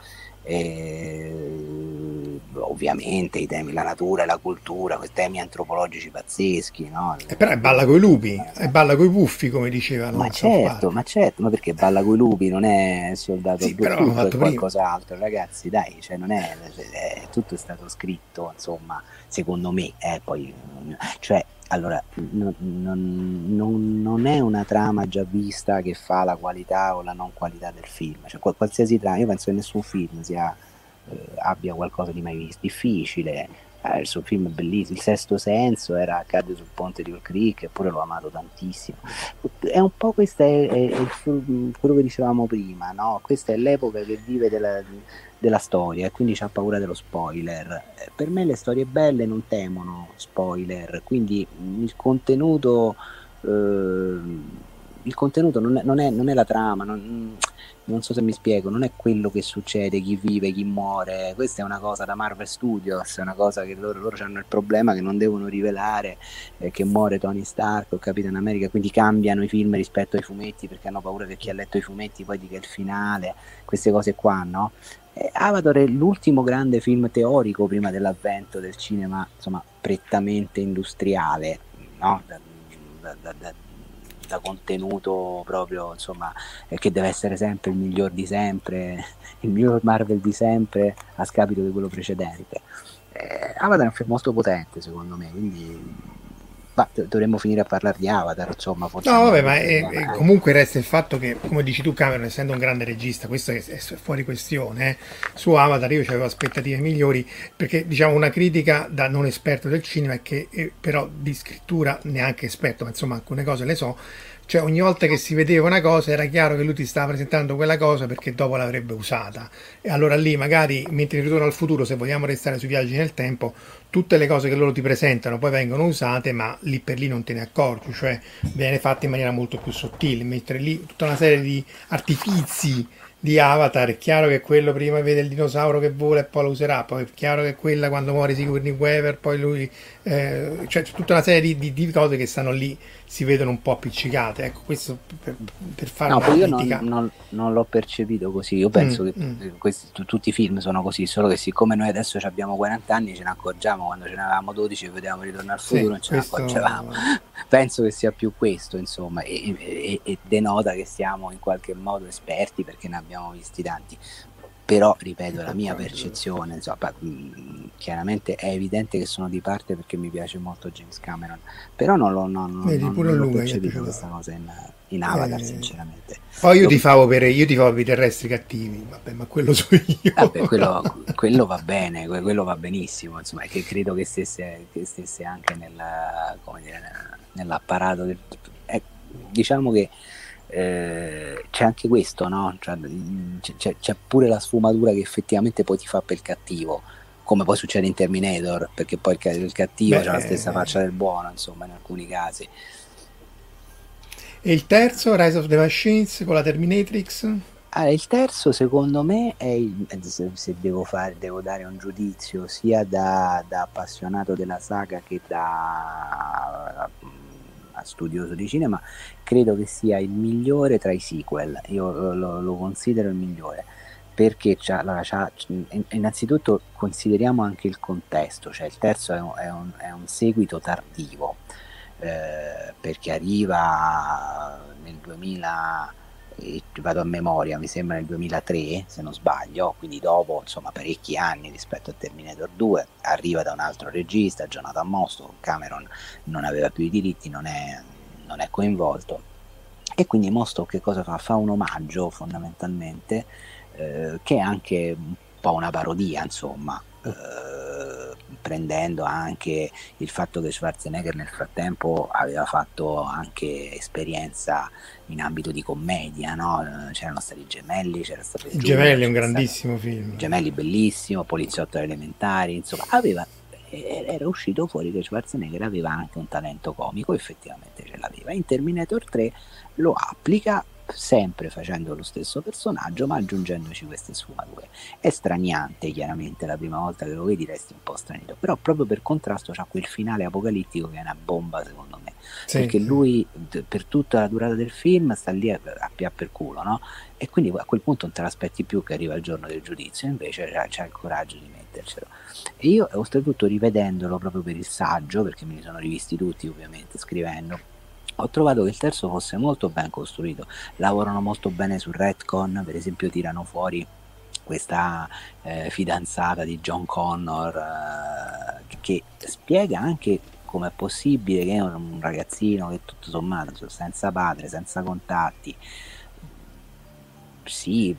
E, ovviamente i temi, la natura e la cultura, questi temi antropologici pazzeschi. No? E però balla coi lupi, e balla coi puffi, come dicevano. Ma certo, ma certo, ma perché balla coi lupi non è soldato sì, però tutto, è qualcos'altro, ragazzi, dai, cioè non è, è, tutto è stato scritto, insomma, secondo me, eh, poi, cioè, allora, non, non, non, è una trama già vista che fa la qualità o la non qualità del film, cioè qualsiasi trama, io penso che nessun film sia eh, abbia qualcosa di mai visto. Difficile, eh, il suo film è bellissimo. Il sesto senso era Accade sul ponte di Old Creek, eppure l'ho amato tantissimo. È un po' questo è, è, è quello che dicevamo prima, no? Questa è l'epoca che vive della, della storia e quindi ha paura dello spoiler. Eh, per me le storie belle non temono spoiler, quindi il contenuto. Eh, il contenuto non è, non è, non è la trama, non, non, so se mi spiego, non è quello che succede, chi vive, chi muore, questa è una cosa da Marvel Studios, è una cosa che loro, loro hanno il problema che non devono rivelare eh, che muore Tony Stark o Capitan America, quindi cambiano i film rispetto ai fumetti perché hanno paura che chi ha letto i fumetti poi dica il finale, queste cose qua, no? Eh, Avatar è l'ultimo grande film teorico prima dell'avvento del cinema, insomma, prettamente industriale, no? da, da, da, da contenuto proprio, insomma, eh, che deve essere sempre il miglior di sempre, il miglior Marvel di sempre a scapito di quello precedente. Eh, Avatar è un film molto potente secondo me, quindi ma dovremmo finire a parlare di Avatar, insomma. Forse no, vabbè, ma è, è, comunque resta il fatto che, come dici tu, Cameron, essendo un grande regista, questo è, è fuori questione. Eh. Su Avatar io avevo aspettative migliori, perché diciamo una critica da non esperto del cinema è che, eh, però di scrittura neanche esperto, ma insomma alcune cose le so cioè ogni volta che si vedeva una cosa era chiaro che lui ti stava presentando quella cosa perché dopo l'avrebbe usata. E allora lì magari, mentre ritorno al futuro, se vogliamo restare sui viaggi nel tempo, tutte le cose che loro ti presentano poi vengono usate, ma lì per lì non te ne accorgi, cioè viene fatta in maniera molto più sottile, mentre lì tutta una serie di artifici di Avatar, è chiaro che quello prima vede il dinosauro che vola e poi lo userà, poi è chiaro che quella quando muore Sigourney Weaver, poi lui, eh, cioè tutta una serie di, di, cose che stanno lì, si vedono un po' appiccicate, ecco questo per, per fare no, una io non, non, non, l'ho percepito così, io penso mm, che mm. Questi, tutti i film sono così, solo che siccome noi adesso abbiamo 40 anni ce ne accorgiamo, quando ce ne avevamo 12 e vedevamo ritornare al futuro, sì, non ce questo... accorgevamo, penso che sia più questo insomma, e, e, e denota che siamo in qualche modo esperti perché ne abbiamo visti tanti però ripeto la mia percezione insomma, chiaramente è evidente che sono di parte perché mi piace molto James Cameron però non l'ho, non, non, Vedi, non, non percepito questa cosa in, in Avatar eh, sinceramente. Poi io, io, ti favo per, io ti favo per i terrestri cattivi vabbè ma quello so io. Vabbè, quello, quello, va bene quello va benissimo insomma che credo che stesse, che stesse anche nel, dire, nell'apparato del, eh, diciamo che eh, c'è anche questo, no? Cioè, c'è, c'è, pure la sfumatura che effettivamente poi ti fa per il cattivo, come poi succede in Terminator, perché poi il, il cattivo ha la stessa faccia del buono, insomma, in alcuni casi. E il terzo, Rise of the Machines con la Terminatrix? Ah, il terzo secondo me è il, se, se devo, fare, devo, dare un giudizio sia da, da appassionato della saga che da studioso di cinema, credo che sia il migliore tra i sequel, io lo, lo considero il migliore perché c'ha, allora, c'ha, innanzitutto consideriamo anche il contesto, cioè il terzo è un, è un, è un seguito tardivo, eh, perché arriva nel 2000 vado a memoria, mi sembra nel 2003 se non sbaglio, quindi dopo insomma parecchi anni rispetto a Terminator 2, arriva da un altro regista, Jonathan Mosto, Cameron non aveva più i diritti, non è, non è coinvolto e quindi Mosto che cosa fa? Fa un omaggio fondamentalmente eh, che è anche un po' una parodia insomma. Eh, prendendo anche il fatto che Schwarzenegger nel frattempo aveva fatto anche esperienza in ambito di commedia, no? c'erano stati i Gemelli, c'era stato il Gemelli è un grandissimo film. Gemelli bellissimo, Poliziotto elementari, insomma, aveva era uscito fuori che Schwarzenegger aveva anche un talento comico, effettivamente ce l'aveva. In Terminator 3 lo applica sempre facendo lo stesso personaggio ma aggiungendoci queste sfumature. È straniante chiaramente la prima volta che lo vedi resti un po' stranito, però proprio per contrasto c'ha quel finale apocalittico che è una bomba secondo me. sì, perché lui per tutta la durata del film sta lì a, a per culo, no? E quindi a quel punto non te l'aspetti più che arriva il giorno del giudizio, invece c'ha il coraggio di mettercelo. E io, oltretutto, rivedendolo proprio per il saggio, perché me li sono rivisti tutti ovviamente scrivendo, ho trovato che il terzo fosse molto ben costruito. Lavorano molto bene sul retcon, per esempio tirano fuori questa eh, fidanzata di John Connor eh, che spiega anche come è possibile che un ragazzino che tutto sommato senza padre, senza contatti, sì,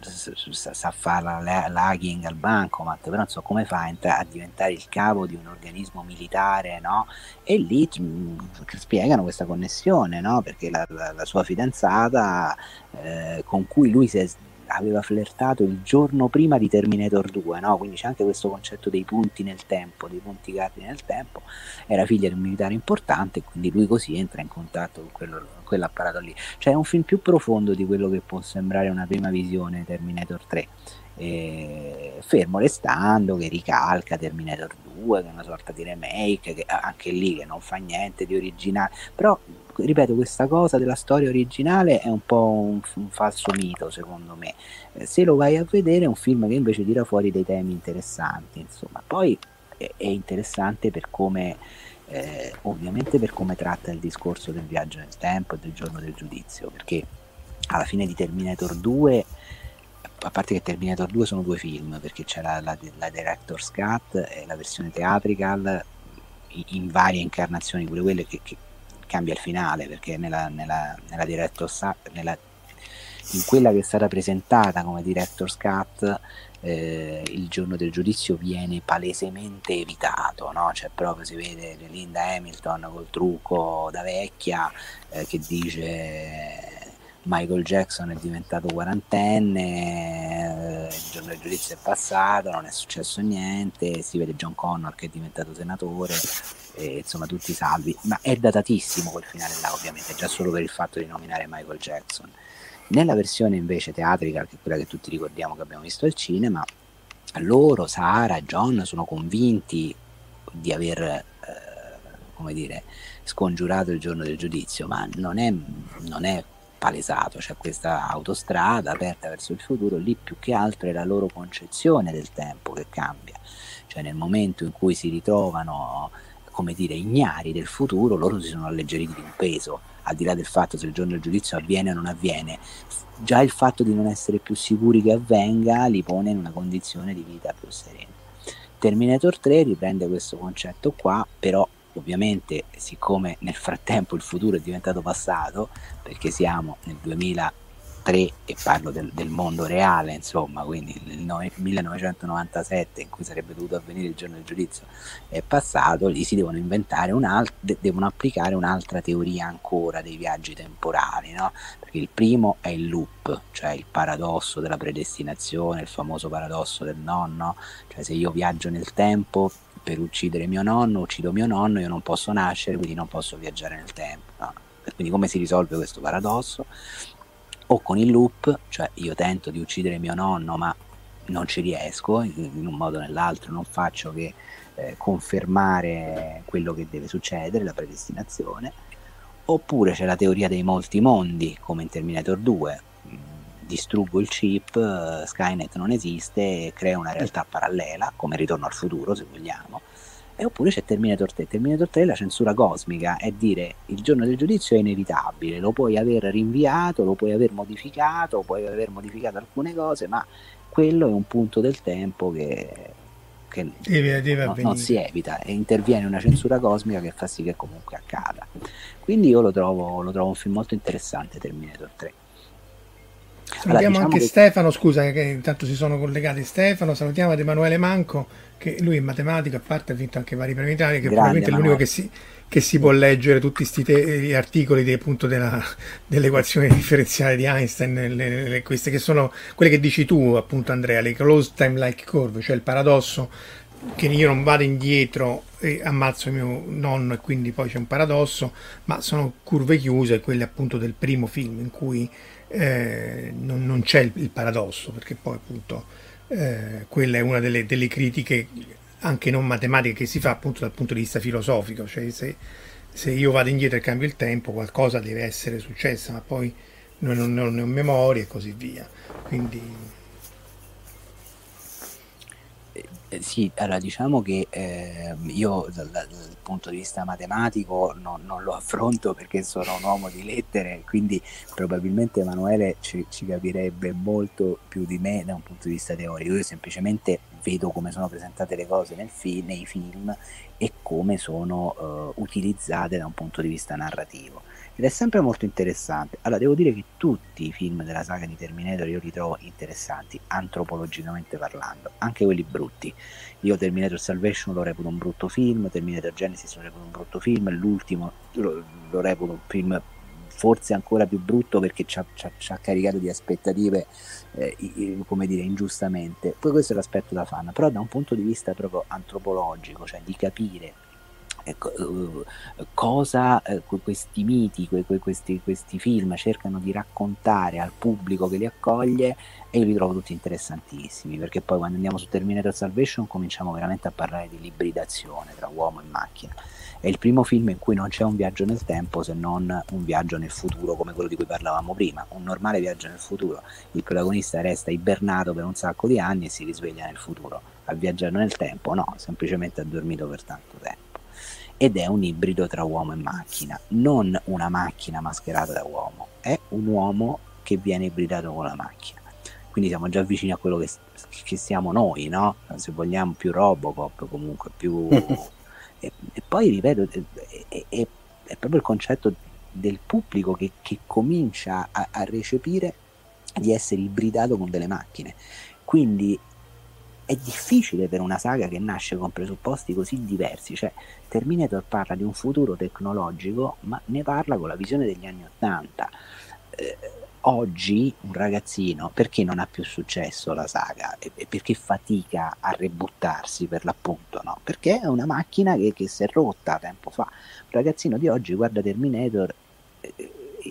sa fare la l'hacking al bancomat, però non so come fa a, diventare il capo di un organismo militare, no? E lì spiegano questa connessione, no? Perché la, la, la sua fidanzata eh, con cui lui si è aveva flirtato il giorno prima di Terminator 2, no? quindi c'è anche questo concetto dei punti nel tempo, dei punti cardini nel tempo, era figlia di un militare importante quindi lui così entra in contatto con quello, quell'apparato lì. Cioè è un film più profondo di quello che può sembrare una prima visione Terminator 3. Eh, fermo restando che ricalca Terminator 2 che è una sorta di remake che anche lì che non fa niente di originale però ripeto, questa cosa della storia originale è un po' un, un falso mito, secondo me. Eh, se lo vai a vedere è un film che invece tira fuori dei temi interessanti, insomma. Poi è, è interessante per come, eh, ovviamente per come tratta il discorso del viaggio nel tempo e del giorno del giudizio, perché alla fine di Terminator 2 a parte che Terminator 2 sono due film perché c'è la, la, la Director's Cut e la versione theatrical in varie incarnazioni pure quelle che, che cambia il finale perché nella, nella, nella director's nella, in quella che è stata presentata come director's cut eh, il giorno del giudizio viene palesemente evitato no? cioè proprio si vede Linda Hamilton col trucco da vecchia eh, che dice Michael Jackson è diventato quarantenne, eh, il giorno del giudizio è passato, non è successo niente, si vede John Connor che è diventato senatore, e, insomma tutti salvi, ma è datatissimo quel finale là ovviamente, già solo per il fatto di nominare Michael Jackson. Nella versione invece teatrica, che è quella che tutti ricordiamo che abbiamo visto al cinema, loro, Sara John sono convinti di aver, eh, come dire, scongiurato il giorno del giudizio, ma non è, non è palesato, c'è questa autostrada aperta verso il futuro, lì più che altro è la loro concezione del tempo che cambia, cioè nel momento in cui si ritrovano come dire ignari del futuro, loro si sono alleggeriti di un peso, al di là del fatto se il giorno del giudizio avviene o non avviene, già il fatto di non essere più sicuri che avvenga li pone in una condizione di vita più serena. Terminator 3 riprende questo concetto qua, però Ovviamente, siccome nel frattempo il futuro è diventato passato, perché siamo nel 2000 3 e parlo del, del, mondo reale, insomma, quindi il 1997 in cui sarebbe dovuto avvenire il giorno del giudizio è passato, lì si devono inventare un'altra, devono applicare un'altra teoria ancora dei viaggi temporali, no? Perché il primo è il loop, cioè il paradosso della predestinazione, il famoso paradosso del nonno, cioè se io viaggio nel tempo per uccidere mio nonno, uccido mio nonno, io non posso nascere, quindi non posso viaggiare nel tempo. No? Quindi come si risolve questo paradosso? O con il loop, cioè io tento di uccidere mio nonno ma non ci riesco in un modo o nell'altro, non faccio che eh, confermare quello che deve succedere, la predestinazione, oppure c'è la teoria dei molti mondi come in Terminator 2, mm, distruggo il chip, Skynet non esiste creo una realtà parallela come Ritorno al futuro se vogliamo e oppure c'è Terminator 3. Terminator 3 è la censura cosmica, è dire il giorno del giudizio è inevitabile, lo puoi aver rinviato, lo puoi aver modificato, puoi aver modificato alcune cose, ma quello è un punto del tempo che, che deve, deve no, non si evita e interviene una censura cosmica che fa sì che comunque accada. Quindi io lo trovo, lo trovo un film molto interessante, Terminator 3. Salutiamo allora, diciamo anche che... Stefano, scusa che intanto si sono collegati. Stefano, salutiamo ad Emanuele Manco che lui è matematico, a parte ha vinto anche vari premi Italia, che Grande, probabilmente è l'unico che si, che si, può leggere tutti questi articoli di, appunto della, dell'equazione differenziale di Einstein, le, le, queste che sono quelle che dici tu appunto Andrea, le closed time like curve, cioè il paradosso che io non vado indietro e ammazzo mio nonno e quindi poi c'è un paradosso, ma sono curve chiuse, quelle appunto del primo film in cui eh, non, non, c'è il, il paradosso, perché poi appunto eh, quella è una delle, delle, critiche anche non matematiche che si fa appunto dal punto di vista filosofico, cioè se se io vado indietro e cambio il tempo, qualcosa deve essere successo, ma poi non, non, non ho memoria e così via. Quindi Eh, sì, allora diciamo che eh, io dal, dal, punto di vista matematico non, non, lo affronto perché sono un uomo di lettere, quindi probabilmente Emanuele ci, ci, capirebbe molto più di me da un punto di vista teorico. Io semplicemente vedo come sono presentate le cose fi- nei film e come sono uh, utilizzate da un punto di vista narrativo ed è sempre molto interessante. Allora, devo dire che tutti i film della saga di Terminator io li trovo interessanti, antropologicamente parlando, anche quelli brutti. Io Terminator Salvation lo reputo un brutto film, Terminator Genesis lo reputo un brutto film, l'ultimo lo, lo reputo un film forse ancora più brutto perché ci ha, ci ha, ci ha caricato di aspettative, eh, come dire, ingiustamente. Poi questo è l'aspetto da fan, però da un punto di vista proprio antropologico, cioè di capire Ecco, uh, cosa uh, questi miti, que, que, questi, questi, film cercano di raccontare al pubblico che li accoglie e io li trovo tutti interessantissimi perché poi quando andiamo su Terminator Salvation cominciamo veramente a parlare di ibridazione tra uomo e macchina. È il primo film in cui non c'è un viaggio nel tempo se non un viaggio nel futuro come quello di cui parlavamo prima. Un normale viaggio nel futuro. Il protagonista resta ibernato per un sacco di anni e si risveglia nel futuro. A viaggiare nel tempo? No, semplicemente ha dormito per tanto tempo ed è un ibrido tra uomo e macchina, non una macchina mascherata da uomo, è un uomo che viene ibridato con la macchina. Quindi siamo già vicini a quello che, che siamo noi, no? Se vogliamo più Robocop, comunque più... e, e, poi, ripeto, è, è, è, proprio il concetto del pubblico che, che comincia a, a recepire di essere ibridato con delle macchine. Quindi è difficile per una saga che nasce con presupposti così diversi, cioè Terminator parla di un futuro tecnologico, ma ne parla con la visione degli anni Ottanta. Eh, oggi un ragazzino, perché non ha più successo la saga e, e perché fatica a rebuttarsi per l'appunto? No? Perché è una macchina che, che si è rotta tempo fa. Un ragazzino di oggi guarda Terminator eh,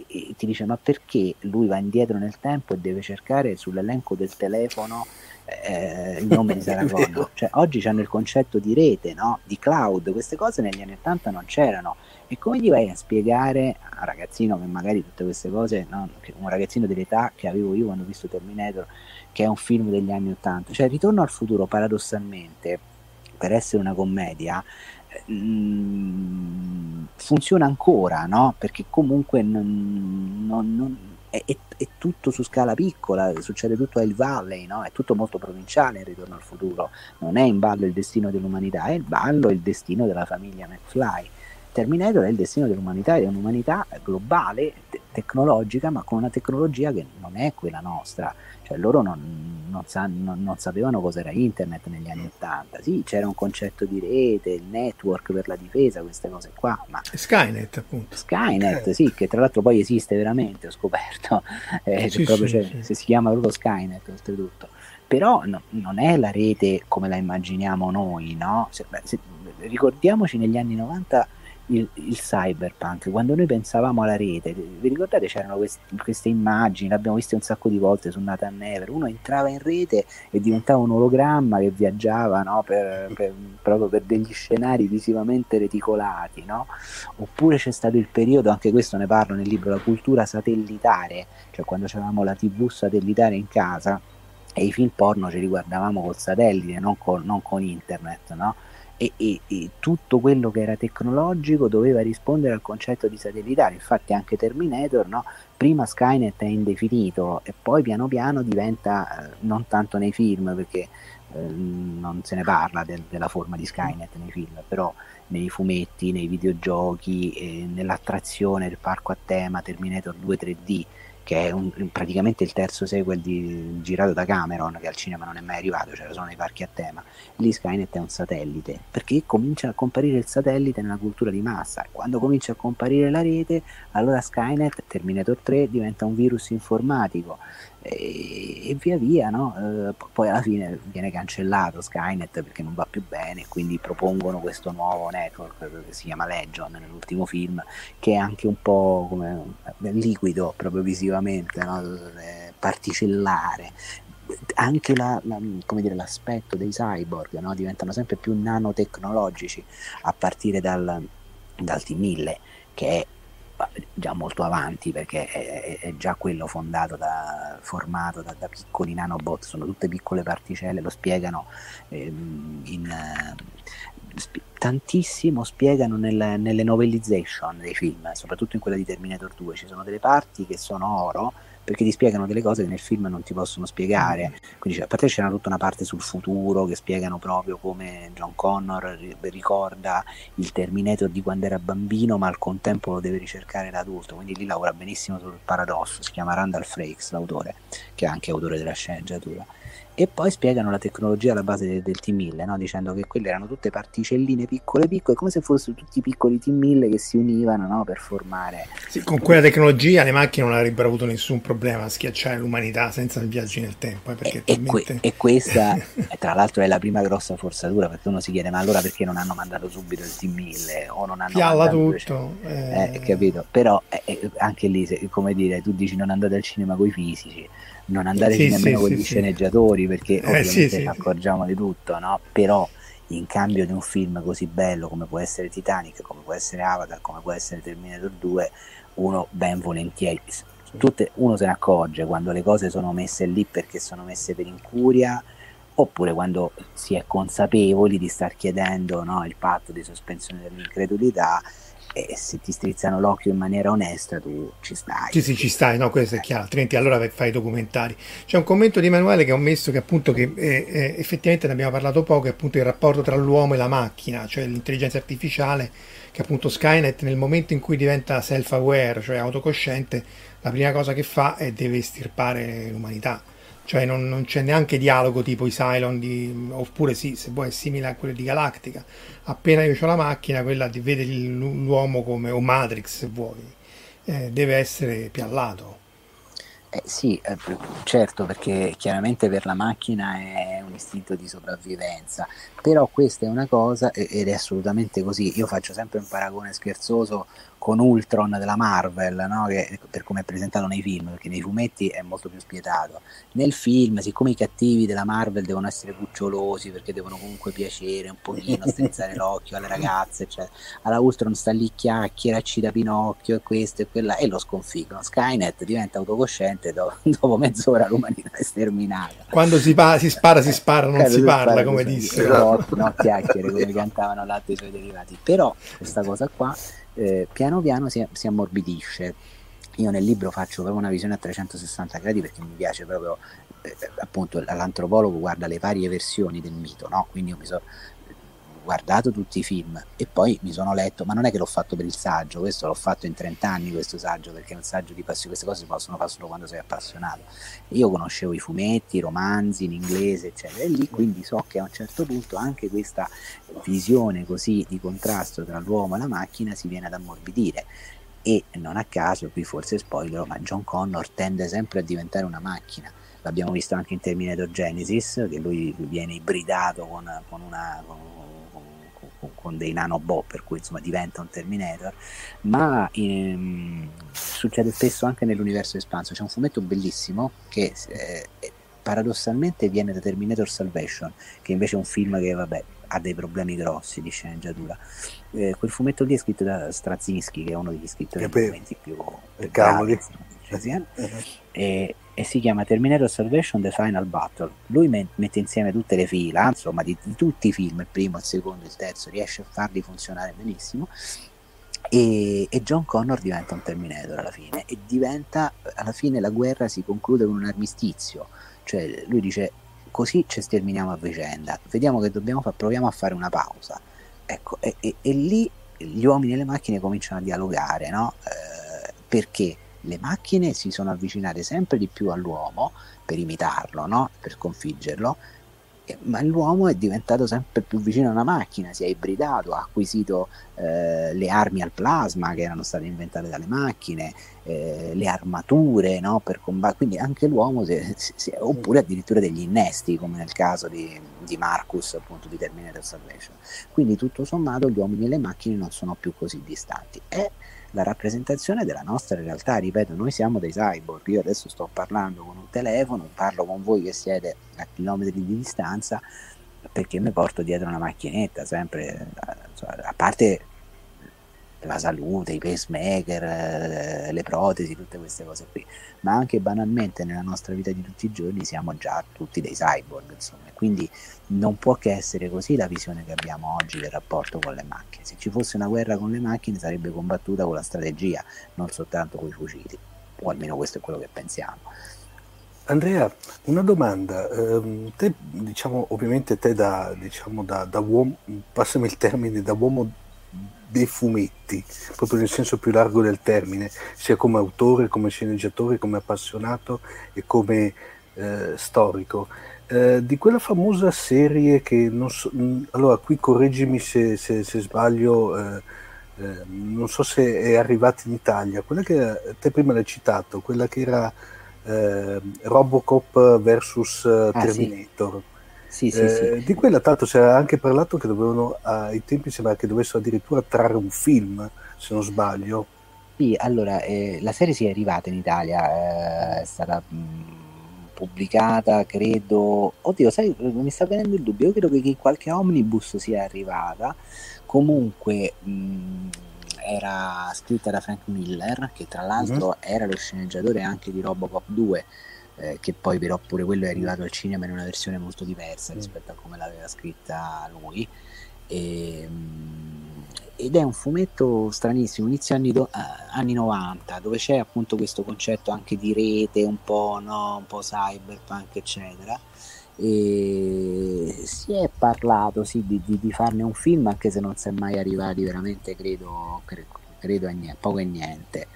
e, ti dice ma perché lui va indietro nel tempo e deve cercare sull'elenco del telefono eh, il nome di Saragona. Cioè, oggi hanno il concetto di rete, no? di cloud, queste cose negli anni 80 non c'erano. E come gli vai a spiegare a un ragazzino che magari tutte queste cose, no? un ragazzino dell'età che avevo io quando ho visto Terminator, che è un film degli anni 80, cioè Ritorno al futuro paradossalmente, per essere una commedia, mh, mm, funziona ancora, no? Perché comunque non, non, non è, è, è, tutto su scala piccola, succede tutto a Hill Valley, no? è tutto molto provinciale in Ritorno al futuro, non è in ballo il destino dell'umanità, è in ballo il destino della famiglia McFly. Terminator è il destino dell'umanità, è un'umanità globale, te- tecnologica, ma con una tecnologia che non è quella nostra cioè loro non, non, sa, non, non, sapevano cos'era internet negli anni 80, sì c'era un concetto di rete, il network per la difesa, queste cose qua, ma... Skynet appunto. Skynet, eh. sì, che tra l'altro poi esiste veramente, ho scoperto, eh, sì, sì, sì. si chiama proprio Skynet oltretutto, però no, non è la rete come la immaginiamo noi, no? Se, se, ricordiamoci negli anni 90 il, il, cyberpunk, quando noi pensavamo alla rete, vi ricordate c'erano quest, queste immagini, l'abbiamo viste un sacco di volte su Nathan Never, uno entrava in rete e diventava un ologramma che viaggiava no? per, per, proprio per degli scenari visivamente reticolati, no? oppure c'è stato il periodo, anche questo ne parlo nel libro, la cultura satellitare, cioè quando avevamo la tv satellitare in casa e i film porno ci riguardavamo col satellite, non con, non con internet, no? E, e, e, tutto quello che era tecnologico doveva rispondere al concetto di satellitare. Infatti anche Terminator, no? prima Skynet è indefinito e poi piano piano diventa, eh, non tanto nei film perché eh, non se ne parla de- della forma di Skynet nei film, però nei fumetti, nei videogiochi, eh, nell'attrazione del parco a tema Terminator 2 3D che è un, praticamente il terzo sequel di, girato da Cameron, che al cinema non è mai arrivato, c'era solo nei parchi a tema. Lì Skynet è un satellite, perché comincia a comparire il satellite nella cultura di massa. Quando comincia a comparire la rete, allora Skynet, Terminator 3, diventa un virus informatico e, via via, no? eh, poi alla fine viene cancellato Skynet perché non va più bene, quindi propongono questo nuovo network che si chiama Legion nell'ultimo film, che è anche un po' come liquido proprio visivamente, no? Eh, particellare, anche la, la, dire, l'aspetto dei cyborg no? diventano sempre più nanotecnologici a partire dal, dal T1000 che è già molto avanti perché è, è già quello fondato da, formato da, da, piccoli nanobot, sono tutte piccole particelle, lo spiegano ehm, in, eh, sp- tantissimo, spiegano nel, nelle novelization dei film, soprattutto in quella di Terminator 2, ci sono delle parti che sono oro perché ti spiegano delle cose che nel film non ti possono spiegare. Quindi a parte c'era tutta una parte sul futuro che spiegano proprio come John Connor ricorda il Terminator di quando era bambino, ma al contempo lo deve ricercare l'adulto. Quindi lì lavora benissimo sul paradosso. Si chiama Randall Frakes, l'autore, che è anche autore della sceneggiatura e poi spiegano la tecnologia alla base del, del T1000, no? dicendo che quelle erano tutte particelline piccole piccole, come se fossero tutti piccoli T1000 che si univano no? per formare... Sì, con quella tecnologia le macchine non avrebbero avuto nessun problema a schiacciare l'umanità senza il viaggio nel tempo. Eh, e, e, que- e, questa, tra l'altro, è la prima grossa forzatura, perché uno si chiede, ma allora perché non hanno mandato subito il T1000 o non hanno Pialla mandato... tutto. Eh... Eh, capito? Però eh, anche lì, se, come dire, tu dici non andate al cinema con i fisici non andare sì, nemmeno sì, con gli sceneggiatori perché eh, ovviamente ci accorgiamo di tutto, no? però in cambio di un film così bello come può essere Titanic, come può essere Avatar, come può essere Terminator 2, uno ben volentieri, tutte, uno se ne accorge quando le cose sono messe lì perché sono messe per incuria oppure quando si è consapevoli di star chiedendo no, il patto di sospensione dell'incredulità e se ti strizzano l'occhio in maniera onesta tu ci stai. Sì, sì, ci stai, no, questo è chiaro, altrimenti allora fai i documentari. C'è un commento di Emanuele che ho messo che appunto che eh, eh, effettivamente ne abbiamo parlato poco, è appunto il rapporto tra l'uomo e la macchina, cioè l'intelligenza artificiale, che appunto Skynet nel momento in cui diventa self-aware, cioè autocosciente, la prima cosa che fa è deve estirpare l'umanità cioè non, non, c'è neanche dialogo tipo i Cylon di, oppure sì, se vuoi è simile a quello di Galactica. Appena io ho la macchina quella di vede l'uomo come o Matrix se vuoi eh, deve essere piallato. Eh, sì, eh, certo, perché chiaramente per la macchina è un istinto di sopravvivenza, però questa è una cosa ed è assolutamente così. Io faccio sempre un paragone scherzoso con Ultron della Marvel, no? che, per come è presentato nei film, perché nei fumetti è molto più spietato. Nel film, siccome i cattivi della Marvel devono essere cucciolosi, perché devono comunque piacere un pochino, strizzare l'occhio alle ragazze, cioè, alla Ultron sta lì chiacchiera, ci da Pinocchio e questo e quella, e lo sconfiggono. Skynet diventa autocosciente, dopo, dopo mezz'ora l'umanità è sterminata. Quando si, pa- si spara, si spara, non si, si parla, spara, come disse. No, no, chiacchiere, come cantavano l'altro i suoi derivati. Però questa cosa qua eh, piano piano si, si, ammorbidisce. Io nel libro faccio proprio una visione a 360 gradi perché mi piace proprio, eh, appunto, l'antropologo guarda le varie versioni del mito, no? quindi io mi sono guardato tutti i film e poi mi sono letto, ma non è che l'ho fatto per il saggio, questo l'ho fatto in 30 anni questo saggio, perché un saggio di passione, queste cose si possono fare solo quando sei appassionato. Io conoscevo i fumetti, i romanzi in inglese, eccetera, e lì quindi so che a un certo punto anche questa visione così di contrasto tra l'uomo e la macchina si viene ad ammorbidire e non a caso, qui forse spoiler, ma John Connor tende sempre a diventare una macchina. L'abbiamo visto anche in Terminator Genesis, che lui viene ibridato con, con una, con con dei nanobot per cui insomma diventa un Terminator ma ehm, succede spesso anche nell'universo espanso. C'è un fumetto bellissimo che eh, paradossalmente viene da Terminator Salvation che invece è un film che vabbè ha dei problemi grossi di sceneggiatura. Eh, quel fumetto lì è scritto da Straczynski che è uno degli scrittori più, più bravi, uh-huh. e, e si chiama Terminator Salvation The Final Battle. Lui mette insieme tutte le fila, insomma, di, di, tutti i film, il primo, il secondo, il terzo, riesce a farli funzionare benissimo. E, e, John Connor diventa un Terminator alla fine e diventa alla fine la guerra si conclude con un armistizio cioè lui dice così ci sterminiamo a vicenda vediamo che dobbiamo fare proviamo a fare una pausa ecco e, e, e lì gli uomini e le macchine cominciano a dialogare no? Eh, perché le macchine si sono avvicinate sempre di più all'uomo per imitarlo, no? per sconfiggerlo, ma l'uomo è diventato sempre più vicino a una macchina, si è ibridato, ha acquisito eh, le armi al plasma che erano state inventate dalle macchine, eh, le armature no? per combattere, quindi anche l'uomo, si, si, oppure addirittura degli innesti, come nel caso di, di Marcus, appunto di Terminator Salvation. Quindi tutto sommato gli uomini e le macchine non sono più così distanti. È la rappresentazione della nostra realtà. Ripeto, noi siamo dei cyborg. Io adesso sto parlando con un telefono, parlo con voi che siete a chilometri di distanza perché mi porto dietro una macchinetta, sempre a parte la salute, i pacemaker, eh, le protesi, tutte queste cose qui, ma anche banalmente nella nostra vita di tutti i giorni siamo già tutti dei cyborg, insomma, quindi non può che essere così la visione che abbiamo oggi del rapporto con le macchine. Se ci fosse una guerra con le macchine sarebbe combattuta con la strategia, non soltanto con i fucili, o almeno questo è quello che pensiamo. Andrea, una domanda. Eh, te, diciamo, ovviamente te da, diciamo, da, da uomo, passami il termine, da uomo dei fumetti, proprio nel senso più largo del termine, sia come autore, come sceneggiatore, come appassionato e come eh, storico. Eh, di quella famosa serie che non so, mh, allora qui correggimi se, se, se sbaglio, eh, eh, non so se è arrivata in Italia, quella che te prima l'hai citato, quella che era eh, Robocop versus eh, ah, Terminator. Sì sì, sì. Di quella tanto si era anche parlato che dovevano, ai tempi sembra che dovessero addirittura trarre un film, se non sbaglio. Sì, allora, la serie si è arrivata in Italia, è stata mh, mm, pubblicata, credo... Oddio, sai, mi sta venendo il dubbio, io credo che qualche omnibus sia arrivata, comunque... Mh, mm, era scritta da Frank Miller, che tra l'altro mm-hmm. era lo sceneggiatore anche di Robocop 2, eh, che poi però pure quello è arrivato al cinema in una versione molto diversa rispetto a come l'aveva scritta lui. E, ehm, ed è un fumetto stranissimo, inizio anni, do, uh, anni 90, dove c'è appunto questo concetto anche di rete, un po', no, un po' cyberpunk, eccetera. E si è parlato sì, di, di, di, farne un film, anche se non si è mai arrivati veramente, credo, credo, credo a niente, poco e niente.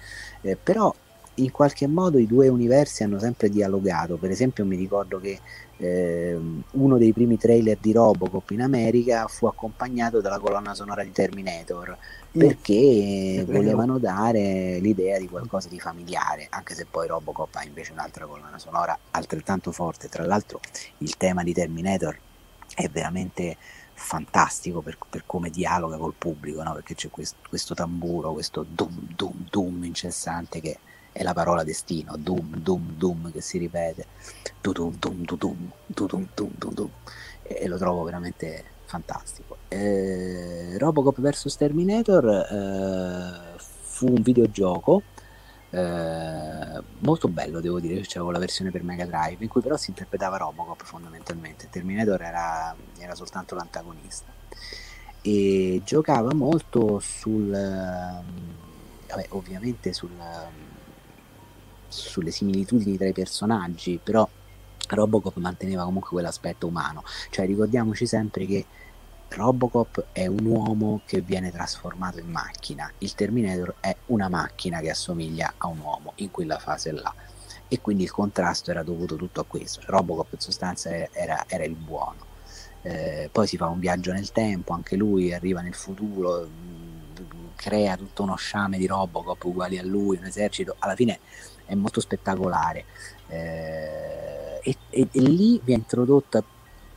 Eh, però in qualche modo i due universi hanno sempre dialogato. Per esempio, mi ricordo che eh, uno dei primi trailer di Robocop in America fu accompagnato dalla colonna sonora di Terminator perché volevano dare l'idea di qualcosa di familiare, anche se poi Robocop ha invece un'altra colonna sonora altrettanto forte. Tra l'altro, il tema di Terminator è veramente fantastico per, per come dialoga col pubblico, no? perché c'è questo, questo tamburo, questo dum dum dum incessante che è la parola destino, dum dum dum che si ripete, dum dum dum dum dum e lo trovo veramente fantastico. Eh, Robocop vs Terminator eh, fu un videogioco eh, molto bello, devo dire, c'avevo la versione per Mega Drive in cui però si interpretava Robocop fondamentalmente, Terminator era, era soltanto l'antagonista. E giocava molto sul... Ehm, vabbè, ovviamente sul ehm, sulle similitudini tra i personaggi, però Robocop manteneva comunque quell'aspetto umano. Cioè ricordiamoci sempre che Robocop è un uomo che viene trasformato in macchina, il Terminator è una macchina che assomiglia a un uomo in quella fase là. E quindi il contrasto era dovuto tutto a questo. Robocop in sostanza era, era il buono. Eh, poi si fa un viaggio nel tempo, anche lui arriva nel futuro, crea tutto uno sciame di Robocop uguali a lui, un esercito. Alla fine è molto spettacolare. Eh, e, e, e, lì vi è introdotta,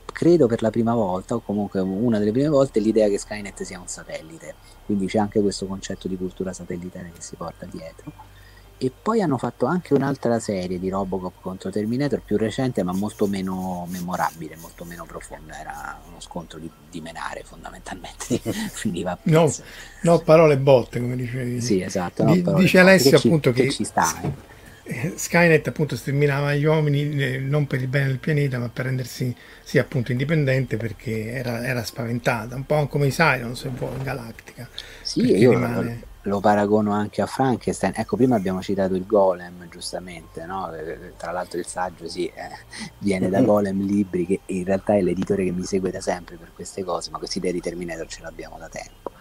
credo per la prima volta, o comunque una delle prime volte, l'idea che Skynet sia un satellite. Quindi c'è anche questo concetto di cultura satellitare che si porta dietro. E poi hanno fatto anche un'altra serie di Robocop contro Terminator più recente, ma molto meno memorabile, molto meno profonda. Era uno scontro di, di menare fondamentalmente. Finiva no, no, parole botte, come dicevi. Sì, esatto. No, dice Alessio appunto che, che ci sta. Eh Skynet appunto sterminava gli uomini eh, non per il bene del pianeta ma per rendersi sì, appunto indipendente perché era, era, spaventata. Un po' come i Cylon se vuoi in Galactica. Sì io rimane... lo, lo, paragono anche a Frankenstein. Ecco prima abbiamo citato il Golem giustamente no? Eh, eh, tra l'altro il saggio sì, eh, viene da Golem Libri che in realtà è l'editore che mi segue da sempre per queste cose ma questa idea di Terminator ce l'abbiamo da tempo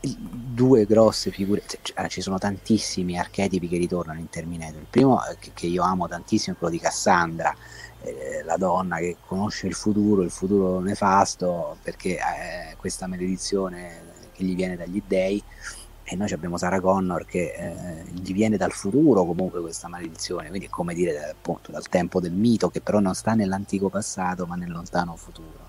due grosse figure, cioè, ci sono tantissimi archetipi che ritornano in Terminator. Il primo che, che io amo tantissimo è quello di Cassandra, eh, la donna che conosce il futuro, il futuro nefasto, perché eh, questa maledizione che gli viene dagli dei. E noi abbiamo Sarah Connor che eh, gli viene dal futuro comunque questa maledizione, quindi è come dire appunto dal tempo del mito che però non sta nell'antico passato ma nel lontano futuro.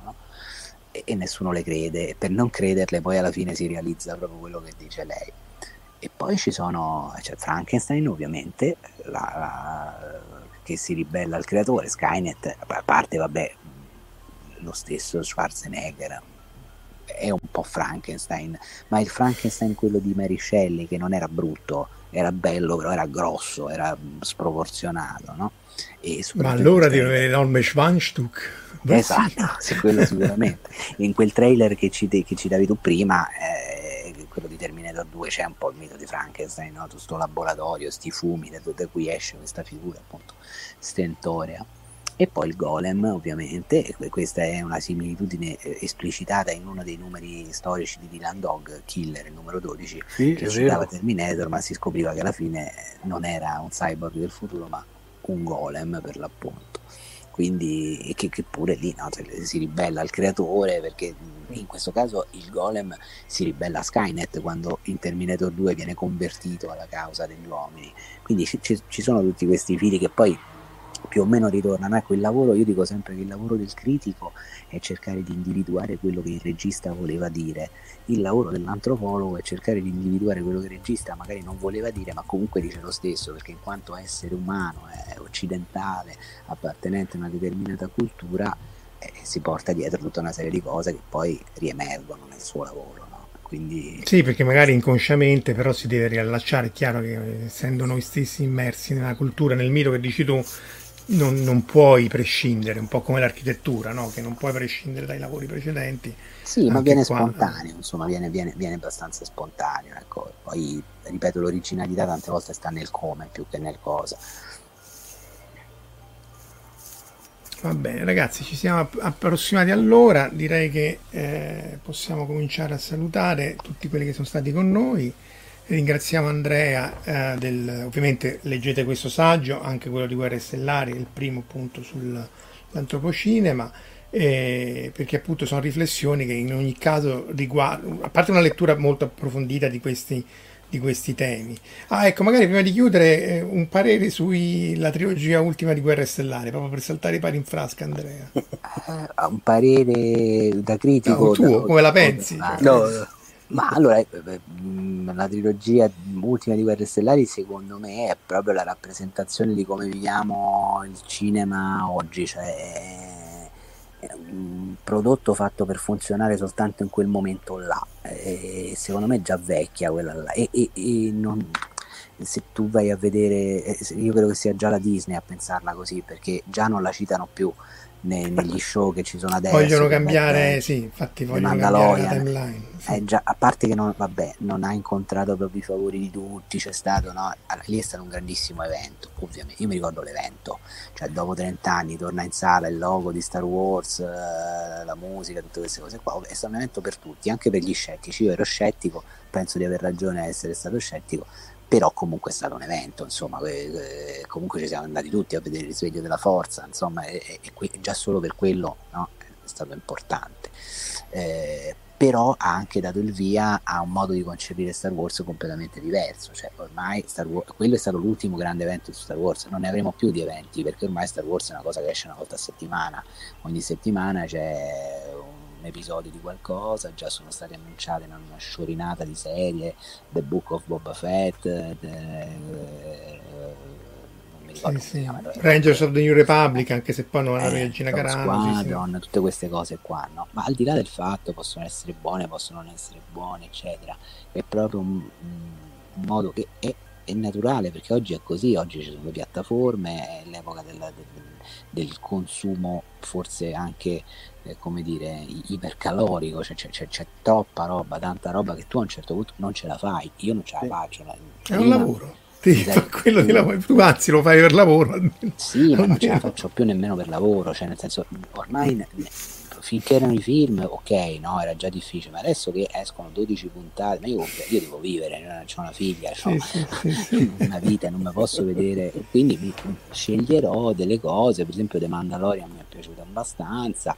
E, nessuno le crede e per non crederle poi alla fine si realizza proprio quello che dice lei. E poi ci sono, c'è Frankenstein ovviamente, la, la, che si ribella al creatore, Skynet, a parte vabbè lo stesso Schwarzenegger, è un po' Frankenstein, ma il Frankenstein quello di Mary Shelley che non era brutto, era bello, però era grosso, era sproporzionato, no? ma allora deve avere l'enorme Schwanstuck. Esatto, sì, quello sicuramente. In quel trailer che ci, che ci davi tu prima, eh, quello di Terminator 2, c'è un po' il mito di Frankenstein, no? tutto sto laboratorio, sti fumi, da, da cui esce questa figura appunto stentorea e poi il golem ovviamente, questa è una similitudine eh, esplicitata in uno dei numeri storici di Dylan Dog, Killer, il numero 12, sì, che citava Terminator, ma si scopriva che alla fine non era un cyborg del futuro, ma un golem per l'appunto. Quindi, che, che pure lì no, si ribella al creatore perché in questo caso il golem si ribella a Skynet quando in Terminator 2 viene convertito alla causa degli uomini. Quindi ci, ci sono tutti questi fili che poi più o meno ritornano. Ecco, il lavoro, io dico sempre che il lavoro del critico è cercare di individuare quello che il regista voleva dire, il lavoro dell'antropologo è cercare di individuare quello che il regista magari non voleva dire, ma comunque dice lo stesso, perché in quanto essere umano, è occidentale, appartenente a una determinata cultura, eh, si porta dietro tutta una serie di cose che poi riemergono nel suo lavoro. Quindi... Sì, perché magari inconsciamente però si deve riallacciare, è chiaro che essendo noi stessi immersi nella cultura, nel mito che dici tu, non, non, puoi prescindere, un po' come l'architettura, no? che non puoi prescindere dai lavori precedenti. Sì, ma viene qua... spontaneo, insomma, viene, viene, viene abbastanza spontaneo. Ecco. Poi, ripeto, l'originalità tante volte sta nel come più che nel cosa. Va bene, ragazzi, ci siamo approssimati all'ora. Direi che eh, possiamo cominciare a salutare tutti quelli che sono stati con noi. Ringraziamo Andrea, eh, del, ovviamente leggete questo saggio, anche quello di Guerre Stellari, il primo appunto sull'antropocinema, eh, perché appunto sono riflessioni che in ogni caso riguardano, a parte una lettura molto approfondita di questi, di questi temi. Ah, ecco, magari prima di chiudere eh, un parere sulla trilogia ultima di Guerre Stellari, proprio per saltare i pari in frasca, Andrea. un parere da critico. No, tuo, da... come la pensi? No, ma allora, eh, mm, la trilogia ultima di Guerre Stellari secondo me è proprio la rappresentazione di come viviamo il cinema oggi, cioè è un prodotto fatto per funzionare soltanto in quel momento là, e secondo me è già vecchia quella là, e, e, e non, se tu vai a vedere, eh, io credo che sia già la Disney a pensarla così, perché già non la citano più nei, negli show che ci sono adesso. Vogliono cambiare, sì, infatti vogliono cambiare la timeline. Sì. Eh, già, a parte che non, vabbè, non ha incontrato proprio i favori di tutti, c'è stato, no? Allora, lì è stato un grandissimo evento, ovviamente. Io mi ricordo l'evento, cioè dopo 30 anni torna in sala il logo di Star Wars, eh, la musica, tutte queste cose qua. È stato un evento per tutti, anche per gli scettici. Io ero scettico, penso di aver ragione a essere stato scettico, però comunque è stato un evento, insomma, eh, comunque ci siamo andati tutti a vedere il risveglio della forza, insomma, e, e, e già solo per quello no, è stato importante. Eh, però ha anche dato il via a un modo di concepire Star Wars completamente diverso, cioè ormai Wars, quello è stato l'ultimo grande evento di Star Wars, non ne avremo più di eventi perché ormai Star Wars è una cosa che esce una volta a settimana, ogni settimana c'è episodio di qualcosa, già sono state annunciate in una sciorinata di serie, The Book of Boba Fett, the, eh, sì, sì. Rangers of the New Republic, anche se poi non è eh, Regina Carano, Squadron, sì, tutte queste cose qua, no? Ma al di là del fatto possono essere buone, possono non essere buone, eccetera, è proprio un, un modo che è, è, naturale perché oggi è così, oggi ci sono le piattaforme, è l'epoca del, del, del consumo forse anche eh, come dire, ipercalorico, cioè, c'è, c'è, c'è, troppa roba, tanta roba che tu a un certo punto non ce la fai, io non ce la faccio. È un lavoro. Sì, quello di lavoro, tu anzi lo fai per lavoro. Sì, ma non ce la faccio più nemmeno per lavoro, cioè nel senso ormai finché erano i film, ok, no, era già difficile, ma adesso che escono 12 puntate, ma io, io devo vivere, ho una figlia, ho una vita, non mi posso vedere, quindi mi, sceglierò delle cose, per esempio The Mandalorian mi è piaciuto abbastanza,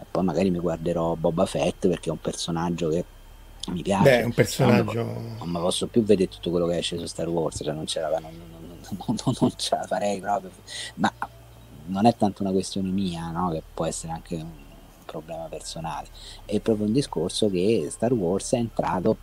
e poi magari mi guarderò Boba Fett perché è un personaggio che mi piace. Beh, è un personaggio... Non mi posso più vedere tutto quello che esce su Star Wars, cioè non ce la, non, non, non, non ce la farei proprio, ma non è tanto una questione mia, no? che può essere anche un problema personale, è proprio un discorso che Star Wars è entrato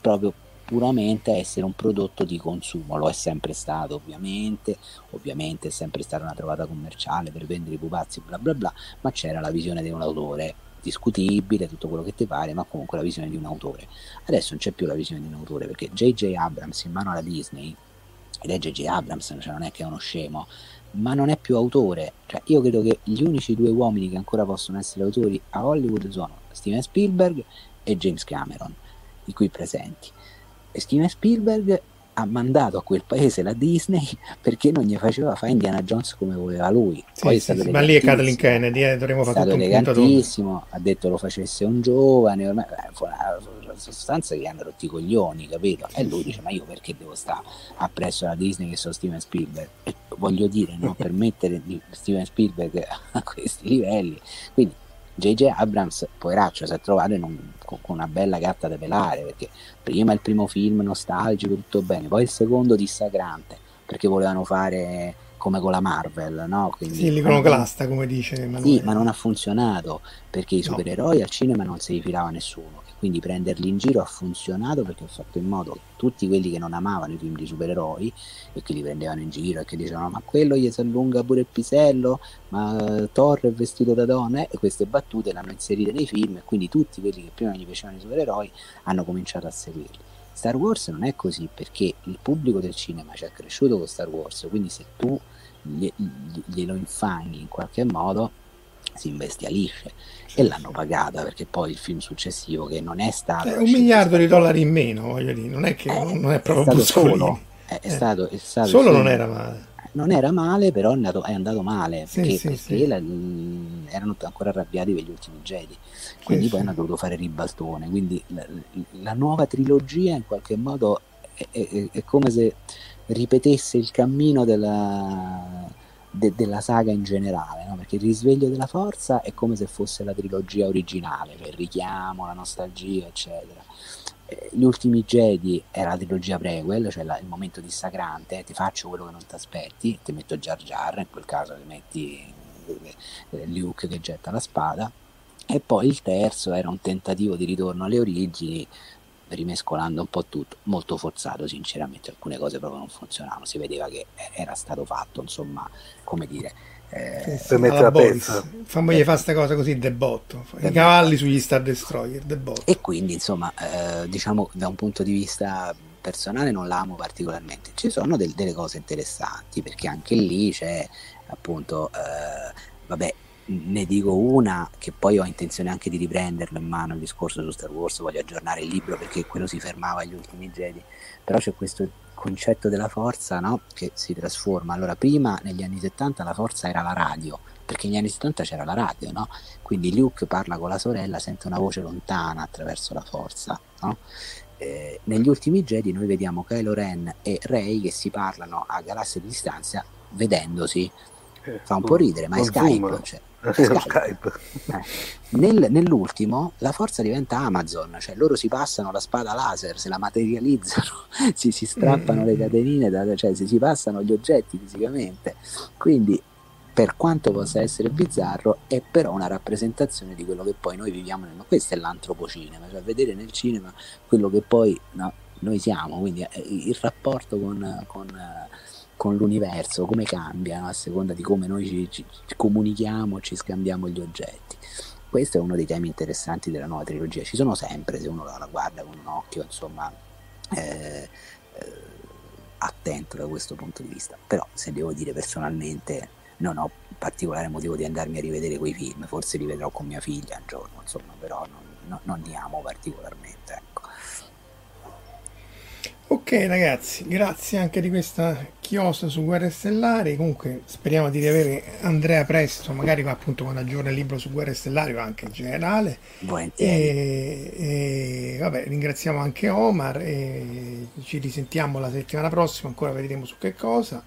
proprio puramente a essere un prodotto di consumo, lo è sempre stato ovviamente, ovviamente è sempre stata una trovata commerciale per vendere i pupazzi bla bla bla, ma c'era la visione di un autore discutibile, tutto quello che ti pare, ma comunque la visione di un autore. Adesso non c'è più la visione di un autore perché J.J. Abrams in mano alla Disney, ed è J.J. Abrams, cioè non è che è uno scemo, ma non è più autore. Cioè, io credo che gli unici due uomini che ancora possono essere autori a Hollywood sono Steven Spielberg e James Cameron, i qui presenti. E Steven Spielberg ha mandato a quel paese la Disney perché non gli faceva fare Indiana Jones come voleva lui. Sì, sì, sì, ma lì è Kathleen Kennedy, eh, dovremmo fare tutto un elegantissimo, ha detto lo facesse un giovane, ormai eh, sostanza che hanno rotti i coglioni, capito? E lui dice ma io perché devo stare appresso alla Disney che sono Steven Spielberg? E voglio dire, no, per mettere Steven Spielberg a questi livelli. Quindi J.J. Abrams, poveraccio, si è trovato un, con, una bella gatta da pelare, perché prima il primo film nostalgico, tutto bene, poi il secondo dissacrante, perché volevano fare come con la Marvel, no? Quindi, sì, l'iconoclasta, come dice Emanuele. Sì, ma non ha funzionato, perché i supereroi no. al cinema non si rifilava nessuno quindi prenderli in giro ha funzionato perché ha fatto in modo che tutti quelli che non amavano i film di supereroi e che li prendevano in giro e che dicevano ma quello gli si allunga pure il pisello, ma Thor è vestito da donna e queste battute l'hanno inserite nei film e quindi tutti quelli che prima gli piacevano i supereroi hanno cominciato a seguirli. Star Wars non è così perché il pubblico del cinema ci è cresciuto con Star Wars, quindi se tu glielo infanghi in qualche modo si imbestialisce e l'hanno pagata perché poi il film successivo che non è stato... È un miliardo di dollari in meno, voglio dire, non è che eh, non è proprio è stato solo. È, è, stato, è stato solo non era male. Non era male, però è andato, è andato male sì, perché, sì, perché sì. La, erano ancora arrabbiati per gli ultimi Jedi, quindi poi hanno dovuto fare ribaltone. Quindi la, la, nuova trilogia in qualche modo è come se ripetesse il cammino della, de- della saga in generale, no? perché il risveglio della forza è come se fosse la trilogia originale, cioè il richiamo, la nostalgia, eccetera. Eh, gli ultimi Jedi era la trilogia prequel, cioè la, il momento dissacrante, ti faccio quello che non ti aspetti, ti metto Jar Jar, in quel caso ti metti eh, Luke che getta la spada, e poi il terzo era un tentativo di ritorno alle origini, rimescolando un po' tutto, molto forzato sinceramente, alcune cose proprio non funzionavano, si vedeva che era stato fatto, insomma, come dire... Eh, sì, per mettere la pezza fammogli eh, fare questa cosa così debotto i cavalli sugli Star Destroyer debotto. e quindi insomma eh, diciamo da un punto di vista personale non l'amo particolarmente. Ci sono del, delle cose interessanti perché anche lì c'è appunto eh, vabbè ne dico una che poi ho intenzione anche di riprenderlo in mano il discorso su Star Wars, voglio aggiornare il libro perché quello si fermava agli ultimi Jedi, però c'è questo concetto della forza no? che si trasforma. Allora, prima negli anni 70 la forza era la radio, perché negli anni 70 c'era la radio, no? quindi Luke parla con la sorella, sente una voce lontana attraverso la forza. No? Eh, negli ultimi Jedi noi vediamo Kylo Ren e Rey che si parlano a galassie di distanza vedendosi. Eh, Fa un po' ridere, ma è Skype. Cioè, Skype. Skype. Eh. Nel, nell'ultimo la forza diventa Amazon, cioè loro si passano la spada laser, se la materializzano, si, si strappano mm. le catenine, da, cioè si, si passano gli oggetti fisicamente. Quindi per quanto possa essere bizzarro, è però una rappresentazione di quello che poi noi viviamo. Nel... Questo è l'antropocinema, cioè vedere nel cinema quello che poi no, noi siamo, quindi il rapporto con, con con l'universo, come cambiano a seconda di come noi ci, ci, comunichiamo, ci scambiamo gli oggetti. Questo è uno dei temi interessanti della nuova trilogia. Ci sono sempre, se uno la, guarda con un occhio, insomma, eh, eh, attento da questo punto di vista. Però, se devo dire personalmente, non ho particolare motivo di andarmi a rivedere quei film. Forse li vedrò con mia figlia un giorno, insomma, però non, non, non li amo particolarmente. Ok ragazzi, grazie anche di questa chiosa su Guerre Stellari. Comunque speriamo di riavere Andrea presto, magari appunto quando aggiorna il libro su Guerre Stellari o anche in generale. E, e, vabbè, ringraziamo anche Omar e ci risentiamo la settimana prossima, ancora vedremo su che cosa.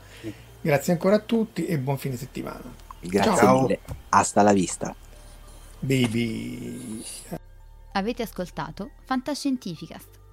Grazie ancora a tutti e buon fine settimana. Grazie Ciao. mille, hasta la vista. Baby. Avete ascoltato Fantascientificast